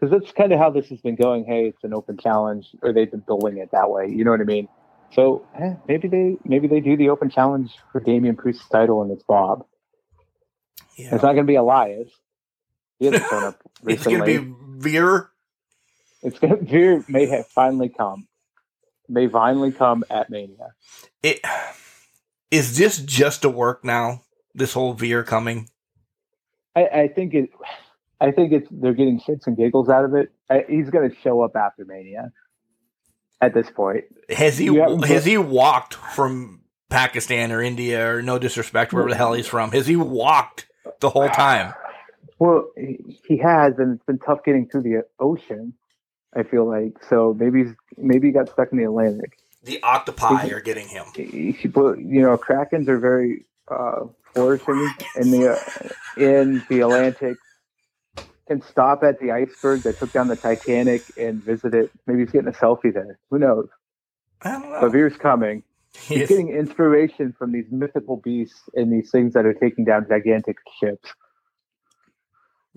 Because that's kind of how this has been going. Hey, it's an open challenge, or they've been building it that way. You know what I mean? So eh, maybe they maybe they do the open challenge for Damian Priest's title, and it's Bob. Yeah. It's not going to be Elias. He hasn't shown up recently. it's going to be Veer. It's going to Veer may have finally come. May finally come at Mania. It is this just a work now? This whole Veer coming? I, I think it. I think it's they're getting shits and giggles out of it. I, he's going to show up after Mania. At this point, has he has he walked from Pakistan or India or no disrespect wherever the hell he's from? Has he walked the whole time? Well, he has, and it's been tough getting through the ocean. I feel like so maybe he's, maybe he got stuck in the Atlantic the octopi are getting him. You know, krakens are very uh, flourishing in the uh, in the Atlantic. Can stop at the iceberg that took down the Titanic and visit it. Maybe he's getting a selfie there. Who knows? I don't know. Coming. He's yes. getting inspiration from these mythical beasts and these things that are taking down gigantic ships.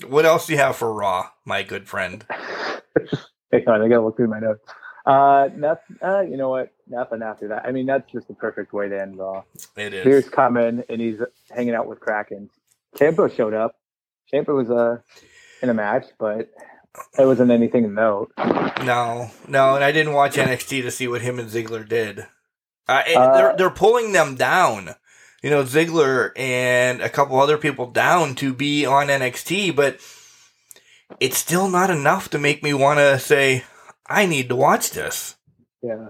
What else do you have for Raw, my good friend? Hang on, I gotta look through my notes. Uh, nothing. Uh, you know what? Nothing after that. I mean, that's just the perfect way to end Raw. It is. Here's coming, and he's hanging out with Kraken. Ciampa showed up. Ciampa was uh, in a match, but it wasn't anything to note. No, no, and I didn't watch NXT to see what him and Ziggler did. Uh, uh, they're they're pulling them down. You know, Ziggler and a couple other people down to be on NXT, but it's still not enough to make me want to say, I need to watch this. Yeah.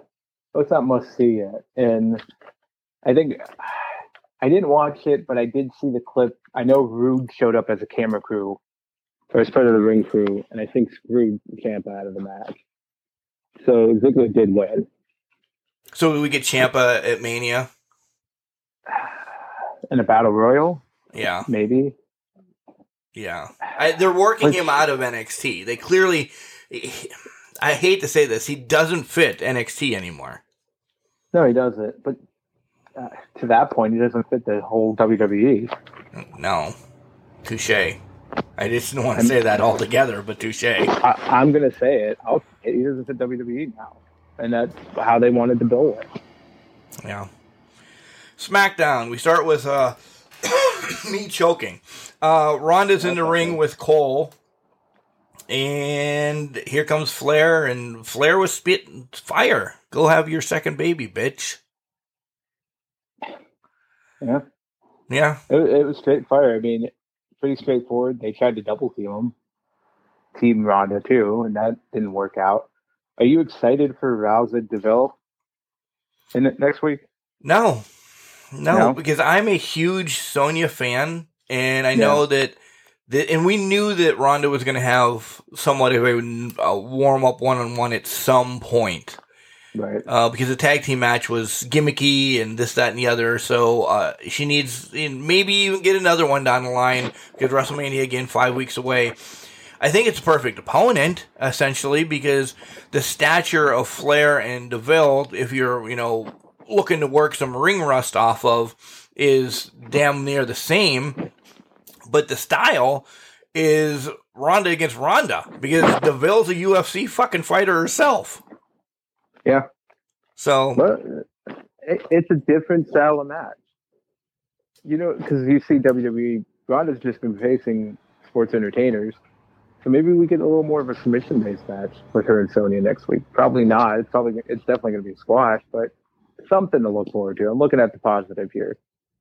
It's not must see yet. And I think I didn't watch it, but I did see the clip. I know Roode showed up as a camera crew or as part of the ring crew, and I think screwed Ciampa out of the match. So Ziggler did win. So we get Ciampa at Mania. In a battle royal, Yeah, maybe. yeah. I, they're working Which- him out of NXT. They clearly. I hate to say this, he doesn't fit NXT anymore. No, he doesn't. But uh, to that point, he doesn't fit the whole. WWE. No, touche. I just didn't want to say that altogether, but touche. I, I'm going to say it. I'll, he doesn't fit WWE now, and that's how they wanted to build it. Yeah. SmackDown. We start with uh, me choking. Uh, Ronda's in the ring with Cole, and here comes Flair, and Flair was spit fire. Go have your second baby, bitch. Yeah, Yeah. it, it was straight fire. I mean, pretty straightforward. They tried to double team him, team Ronda too, and that didn't work out. Are you excited for Rousey Deville in it next week? No. no, No? because I'm a huge Sonya fan, and I know that, and we knew that Ronda was going to have somewhat of a, a warm up one on one at some point. Right. uh, because the tag team match was gimmicky and this, that, and the other. So uh, she needs maybe even get another one down the line because WrestleMania again five weeks away. I think it's a perfect opponent essentially because the stature of Flair and Deville, if you're you know looking to work some ring rust off of, is damn near the same. But the style is Ronda against Ronda because Deville's a UFC fucking fighter herself. Yeah. So uh, it, it's a different style of match. You know, because you see WWE, Ronda's just been facing sports entertainers. So maybe we get a little more of a submission based match with her and Sonya next week. Probably not. It's probably it's definitely going to be a squash, but something to look forward to. I'm looking at the positive here.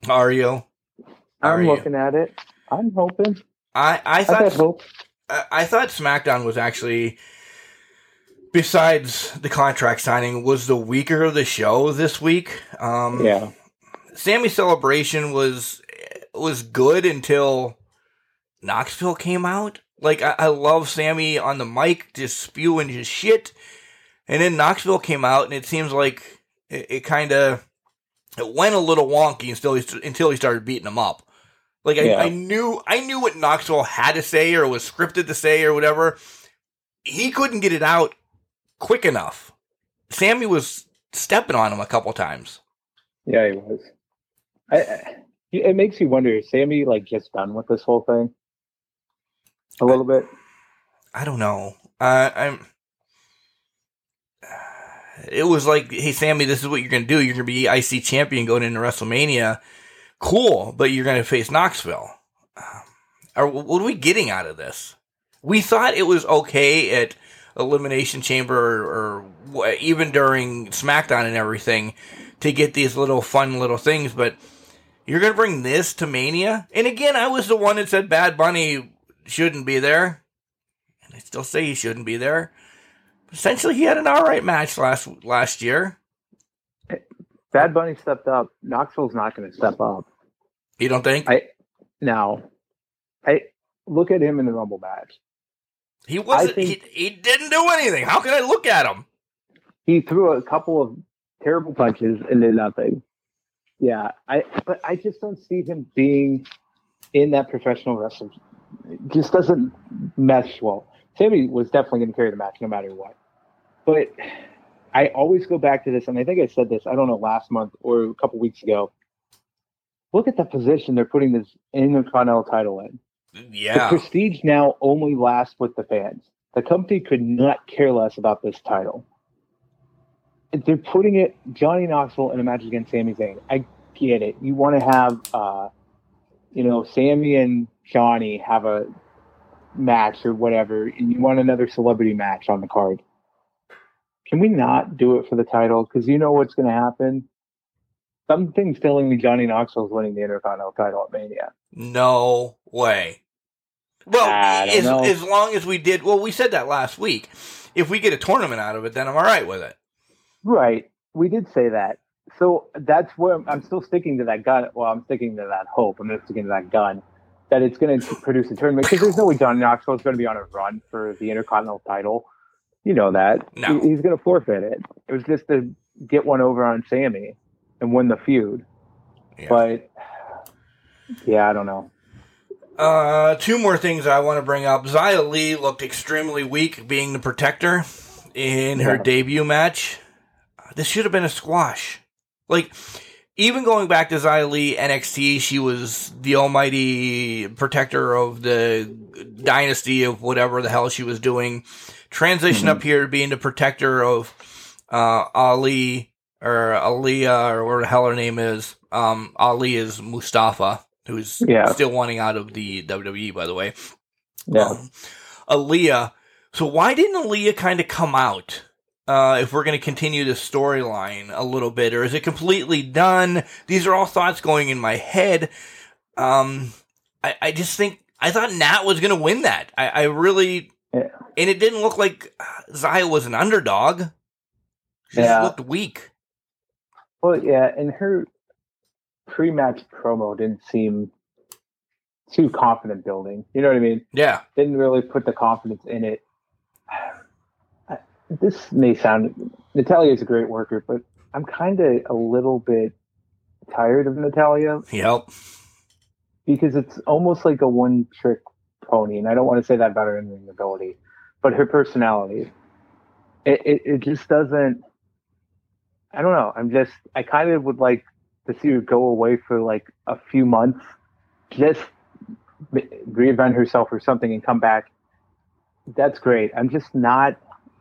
Are you? I'm you? looking at it. I'm hoping. I I thought hope. I, I thought SmackDown was actually, besides the contract signing, was the weaker of the show this week. Um, Yeah. Sami Celebration was was good until Knoxville came out. Like I, I love Sami on the mic, just spewing his shit, and then Knoxville came out, and it seems like it, it kind of it went a little wonky until he until he started beating him up. Like I, Yeah. I knew I knew what Knoxville had to say or was scripted to say or whatever. He couldn't get it out quick enough. Sami was stepping on him a couple times. Yeah, he was. I, I, it makes you wonder: is Sami like just done with this whole thing? A little bit. I don't know. Uh, I'm. It was like, hey Sami, this is what you're gonna do. You're gonna be IC champion going into WrestleMania. Cool, but you're gonna face Knoxville. Or what are we getting out of this? We thought it was okay at Elimination Chamber or, or even during SmackDown and everything to get these little fun little things, but you're gonna bring this to Mania? And again, I was the one that said Bad Bunny shouldn't be there. And I still say he shouldn't be there. Essentially, he had an all right match last last year. Bad Bunny stepped up. Knoxville's not going to step up. You don't think I now. I look at him in the Rumble match. he wasn't? he, he didn't do anything. How can I look at him? He threw a couple of terrible punches and did nothing. Yeah, I but I just don't see him being in that professional wrestling. It just doesn't mesh well. Sami was definitely going to carry the match no matter what. But I always go back to this, and I think I said this. I don't know last month or a couple weeks ago. Look at the position they're putting this Intercontinental title in. Yeah, The prestige now only lasts with the fans. The company could not care less about this title. They're putting it Johnny Knoxville in a match against Sami Zayn. I get it. You want to have, uh, you know, Sami and Johnny have a match or whatever, and you want another celebrity match on the card. Can we not do it for the title? Because you know what's going to happen. Something's telling me Johnny Knoxville's winning the Intercontinental title at Mania. no way. Well, as, know. as long as we did, well, we said that last week. If we get a tournament out of it, then I'm all right with it. Right. We did say that. So that's where I'm, I'm still sticking to that gun. Well, I'm sticking to that hope. I'm not sticking to that gun that it's going to produce a tournament because there's no way Johnny Knoxville is going to be on a run for the Intercontinental title. You know that. No. He- he's going to forfeit it. It was just to get one over on Sami and win the feud. Yeah. But yeah, I don't know. Uh, two more things I want to bring up. Xia Li looked extremely weak being the protector in her Yeah. debut match. This should have been a squash. Like, even going back to Xia Li NXT, she was the almighty protector of the dynasty of whatever the hell she was doing. Transition up here to being the protector of uh, Ali or Aliyah or whatever the hell her name is. Um, Ali is Mustafa, who's Yeah. still wanting out of the WWE, by the way. Yeah. Um, Aliyah. So why didn't Aliyah kind of come out? Uh, if we're going to continue the storyline a little bit, or is it completely done? These are all thoughts going in my head. Um, I, I just think I thought Nat was going to win that. I, I really, Yeah. and it didn't look like Xia was an underdog. She Yeah. just looked weak. Well, yeah, and her pre-match promo didn't seem too confident building. You know what I mean? Yeah, Didn't really put the confidence in it. This may sound Natalya is a great worker, but I'm kind of a little bit tired of Natalya yep, because it's almost like a one-trick pony, and I don't want to say that about her in ability, but her personality. It, it it just doesn't. I don't know. I'm just. I kind of would like to see her go away for like a few months, just reinvent herself or something, and come back. That's great. I'm just not.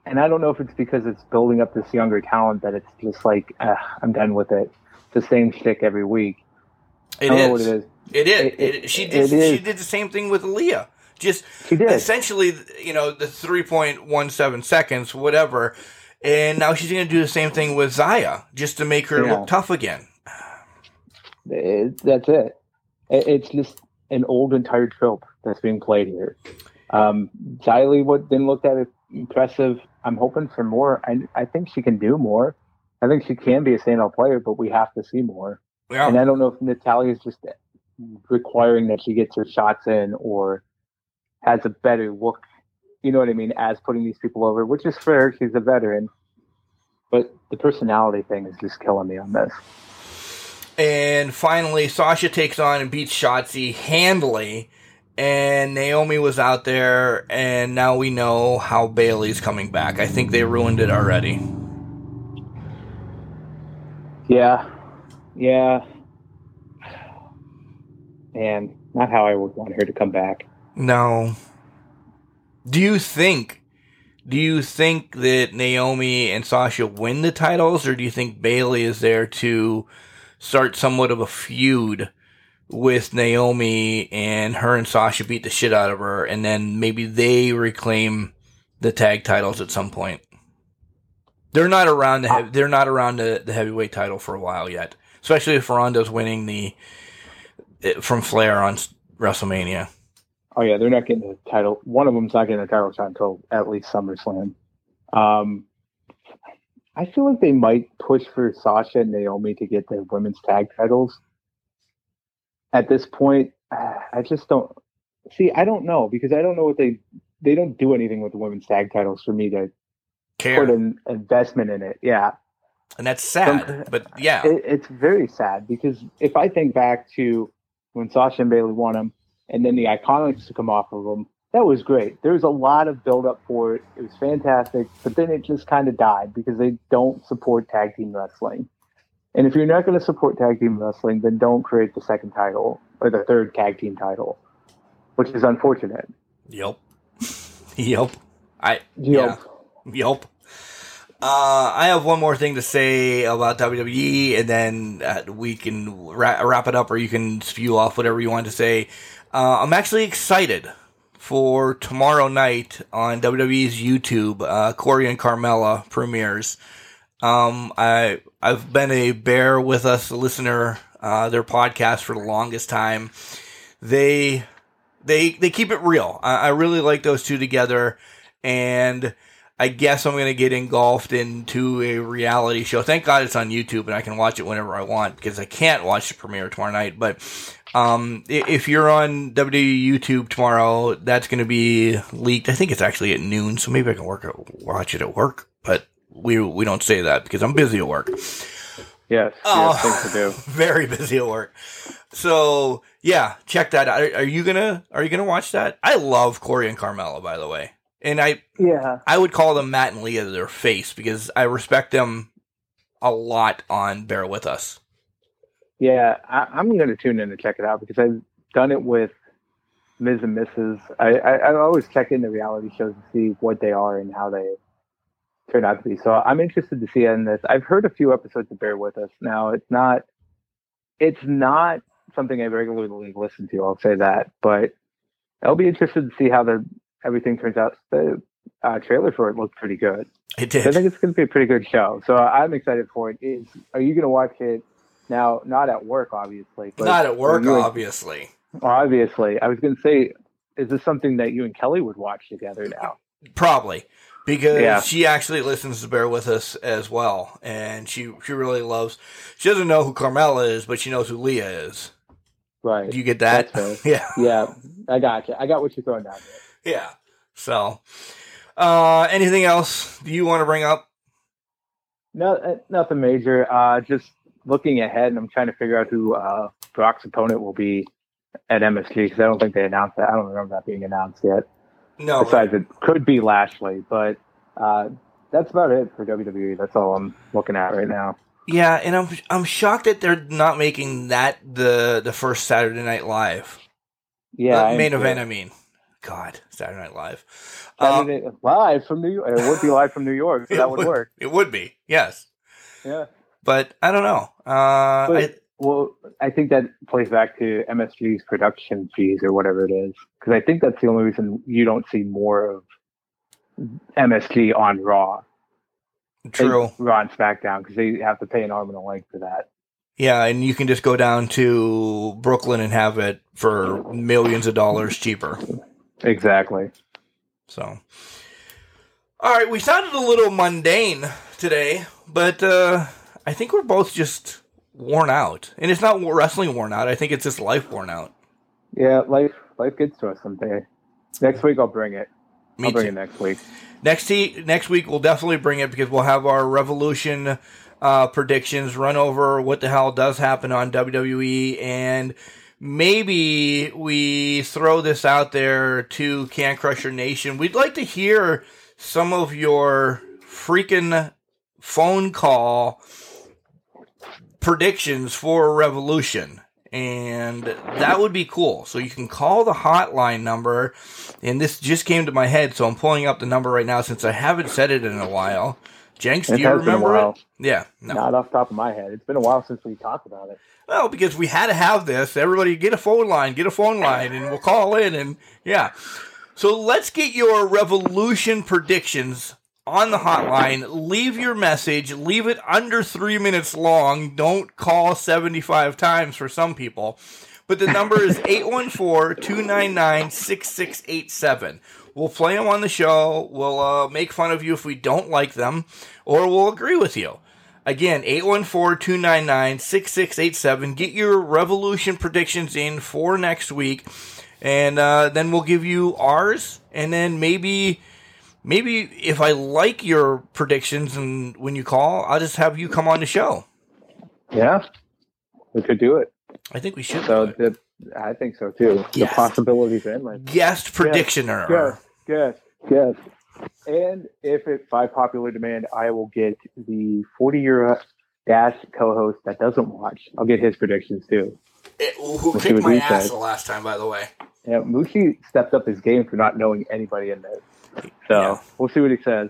And I don't know if it's because it's building up this younger talent that it's just like uh, I'm done with it. The same shtick every week. it I don't know what is. it is. It is. It- It, it- she it did. She did the same thing with Aliyah. Just She did. essentially, you know, the 3.17 seconds, whatever. And now she's going to do the same thing with Xia, just to make her Yeah. look tough again. It, that's it. It- It's just an old and tired trope that's being played here. Um, what didn't look that impressive. I'm hoping for more. I, I think she can do more. I think she can be a standout player, but we have to see more. Yeah. And I don't know if Natalya is just requiring that she gets her shots in or has a better look. You know what I mean? As putting these people over, which is fair. She's a veteran, but the personality thing is just killing me on this. And finally, Sasha takes on and beats Shotzi handily. And Naomi was out there, and now we know how Bayley's coming back. I think they ruined it already. Yeah, yeah, and not how I would want her to come back. No. Do you think? Do you think that Naomi and Sasha win the titles, or do you think Bayley is there to start somewhat of a feud with Naomi and her and Sasha beat the shit out of her, and then maybe they reclaim the tag titles at some point? They're not around the heavy, they're not around the, the heavyweight title for a while yet, especially if Ronda's winning the eh, from Flair on WrestleMania. Oh yeah, they're not getting the title. One of them's not getting a title shot until at least SummerSlam. Um, I feel like they might push for Sasha and Naomi to get the women's tag titles. At this point, I just don't see. I don't know because I don't know what they they don't do anything with the women's tag titles for me to Care. put an investment in it. Yeah, And that's sad, Some- but yeah, it, it's very sad because if I think back to when Sasha and Bayley won them, and then the Iconics to come off of them, that was great. There was a lot of build up for it. It was fantastic, but then it just kind of died because they don't support tag team wrestling. And if you're not going to support tag team wrestling, then don't create the second title or the third tag team title, which is unfortunate. yep, yep. I yep. yeah, yep. Uh, I have one more thing to say about WWE, and then uh, we can ra- wrap it up, or you can spew off whatever you want to say. Uh, I'm actually excited for tomorrow night on WWE's YouTube. Uh, Corey and Carmella premieres. Um, I I've been a bear with us listener, uh, their podcast for the longest time. They they they keep it real. I, I really like those two together, and I guess I'm gonna get engulfed into a reality show. Thank God it's on YouTube and I can watch it whenever I want because I can't watch the premiere tomorrow night. But um, if you're on WWE YouTube tomorrow, that's gonna be leaked. I think it's actually at noon, so maybe I can work at, watch it at work. But we we don't say that because I'm busy at work. Yes, Oh. yes, things to do. Very busy at work. So yeah, check that out. Are, are you gonna Are you gonna watch that? I love Corey and Carmella, by the way, and I Yeah, I would call them Matt and Leah their face because I respect them a lot on Bear With Us. Yeah. I, I'm going to tune in to check it out because I've done it with Miz and Mrs. I, I, I always check into reality shows to see what they are and how they turn out to be. So I'm interested to see in this. I've heard a few episodes of Bear With Us. Now it's not, it's not something I regularly listen to. I'll say that, but I'll be interested to see how the everything turns out. The uh, trailer for it looked pretty good. It did. I think it's going to be a pretty good show. So I'm excited for it. Is are you going to watch it now? Not at work, obviously. But Not at work, and- obviously. obviously. I was going to say, is this something that you and Kelly would watch together now? Probably because Yeah. she actually listens to Bear with Us as well, and she she really loves. She doesn't know who Carmella is, but she knows who Leah is. Right. Do you get that? Yeah, yeah, I got you. I got what you're throwing down there. yeah. So, uh, anything else do you want to bring up? No, uh, nothing major. Uh, just looking ahead, and I'm trying to figure out who uh, Brock's opponent will be at MSG because I don't think they announced that. I don't remember that being announced yet. No, Besides, it could be Lashley, but uh, that's about it for WWE. That's all I'm looking at right now. yeah, and I'm I'm shocked that they're not making that the the first Saturday Night Live. Yeah, Uh, main event. I mean, God, Saturday Night Live. Uh, Saturday, live from New York. It would be live from New York, so that would work. It would be yes, Yeah. But I don't know. Uh, But, I, well, I think that plays back to MSG's production fees or whatever it is, because I think that's the only reason you don't see more of MSG on Raw, true. Raw and SmackDown, because they have to pay an arm and a leg for that. Yeah, and you can just go down to Brooklyn and have it for millions of dollars cheaper. Exactly. So, all right, we sounded a little mundane today, but uh, I think we're both just worn out, and it's not wrestling worn out. I think it's just life worn out. Yeah, life life gets to us someday. Next week I'll bring it. Me I'll bring too. it next week. Next te- next week we'll definitely bring it because we'll have our Revolution uh, predictions, run over what the hell does happen on WWE, and maybe we throw this out there to Can Crusher Nation. We'd like to hear some of your freaking phone call predictions for Revolution. And that would be cool. So you can call the hotline number. And this just came to my head, so I'm pulling up the number right now since I haven't said it in a while. Jenks, do It you a remember it? Yeah. No. Not off the top of my head. It's been a while since we talked about it. Well, because we had to have this. Everybody get a phone line, get a phone line, and we'll call in and yeah. So let's get your revolution predictions on the hotline. Leave your message. Leave it under three minutes long. Don't call 75 times for some people. But the number is 814 299 6687. We'll play them on the show. We'll uh, make fun of you if we don't like them, or we'll agree with you. Again, 814-299-6687. Get your revolution predictions in for next week. And uh, then we'll give you ours. And then maybe maybe if I like your predictions and when you call, I'll just have you come on the show. Yeah, we could do it. I think we should. So the, I think so too. Yes. The possibilities are endless. Guest predictioner. Yes, yes, yes. And if it by popular demand, I will get the 40 year uh, dash co-host that doesn't watch. I'll get his predictions too. It- who Let's see kicked my ass says. the last time, by the way. Yeah, Moochie stepped up his game for not knowing anybody in there. So Yeah. we'll see what he says.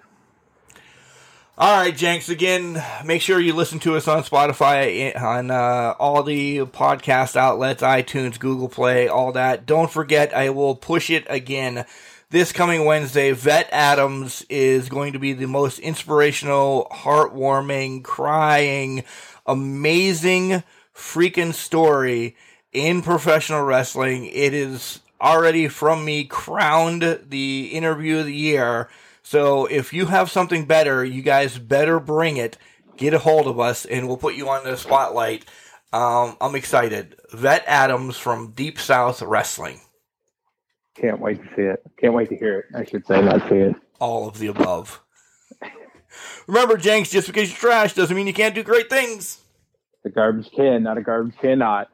All right, Jenks. Again, make sure you listen to us on Spotify, on uh, all the podcast outlets, iTunes, Google Play, all that. Don't forget, I will push it again. This coming Wednesday, Vette Addams is going to be the most inspirational, heartwarming, crying, amazing freaking story in professional wrestling. It is already from me crowned the interview of the year. So if you have something better, you guys better bring it. Get a hold of us, and we'll put you on the spotlight. Um, I'm excited. Vette Addams from Deep South Wrestling. Can't wait to see it. Can't wait to hear it. I should say, not see it. All of the above. Remember, Jenks, just because you're trash doesn't mean you can't do great things. The garbage can, not a garbage cannot.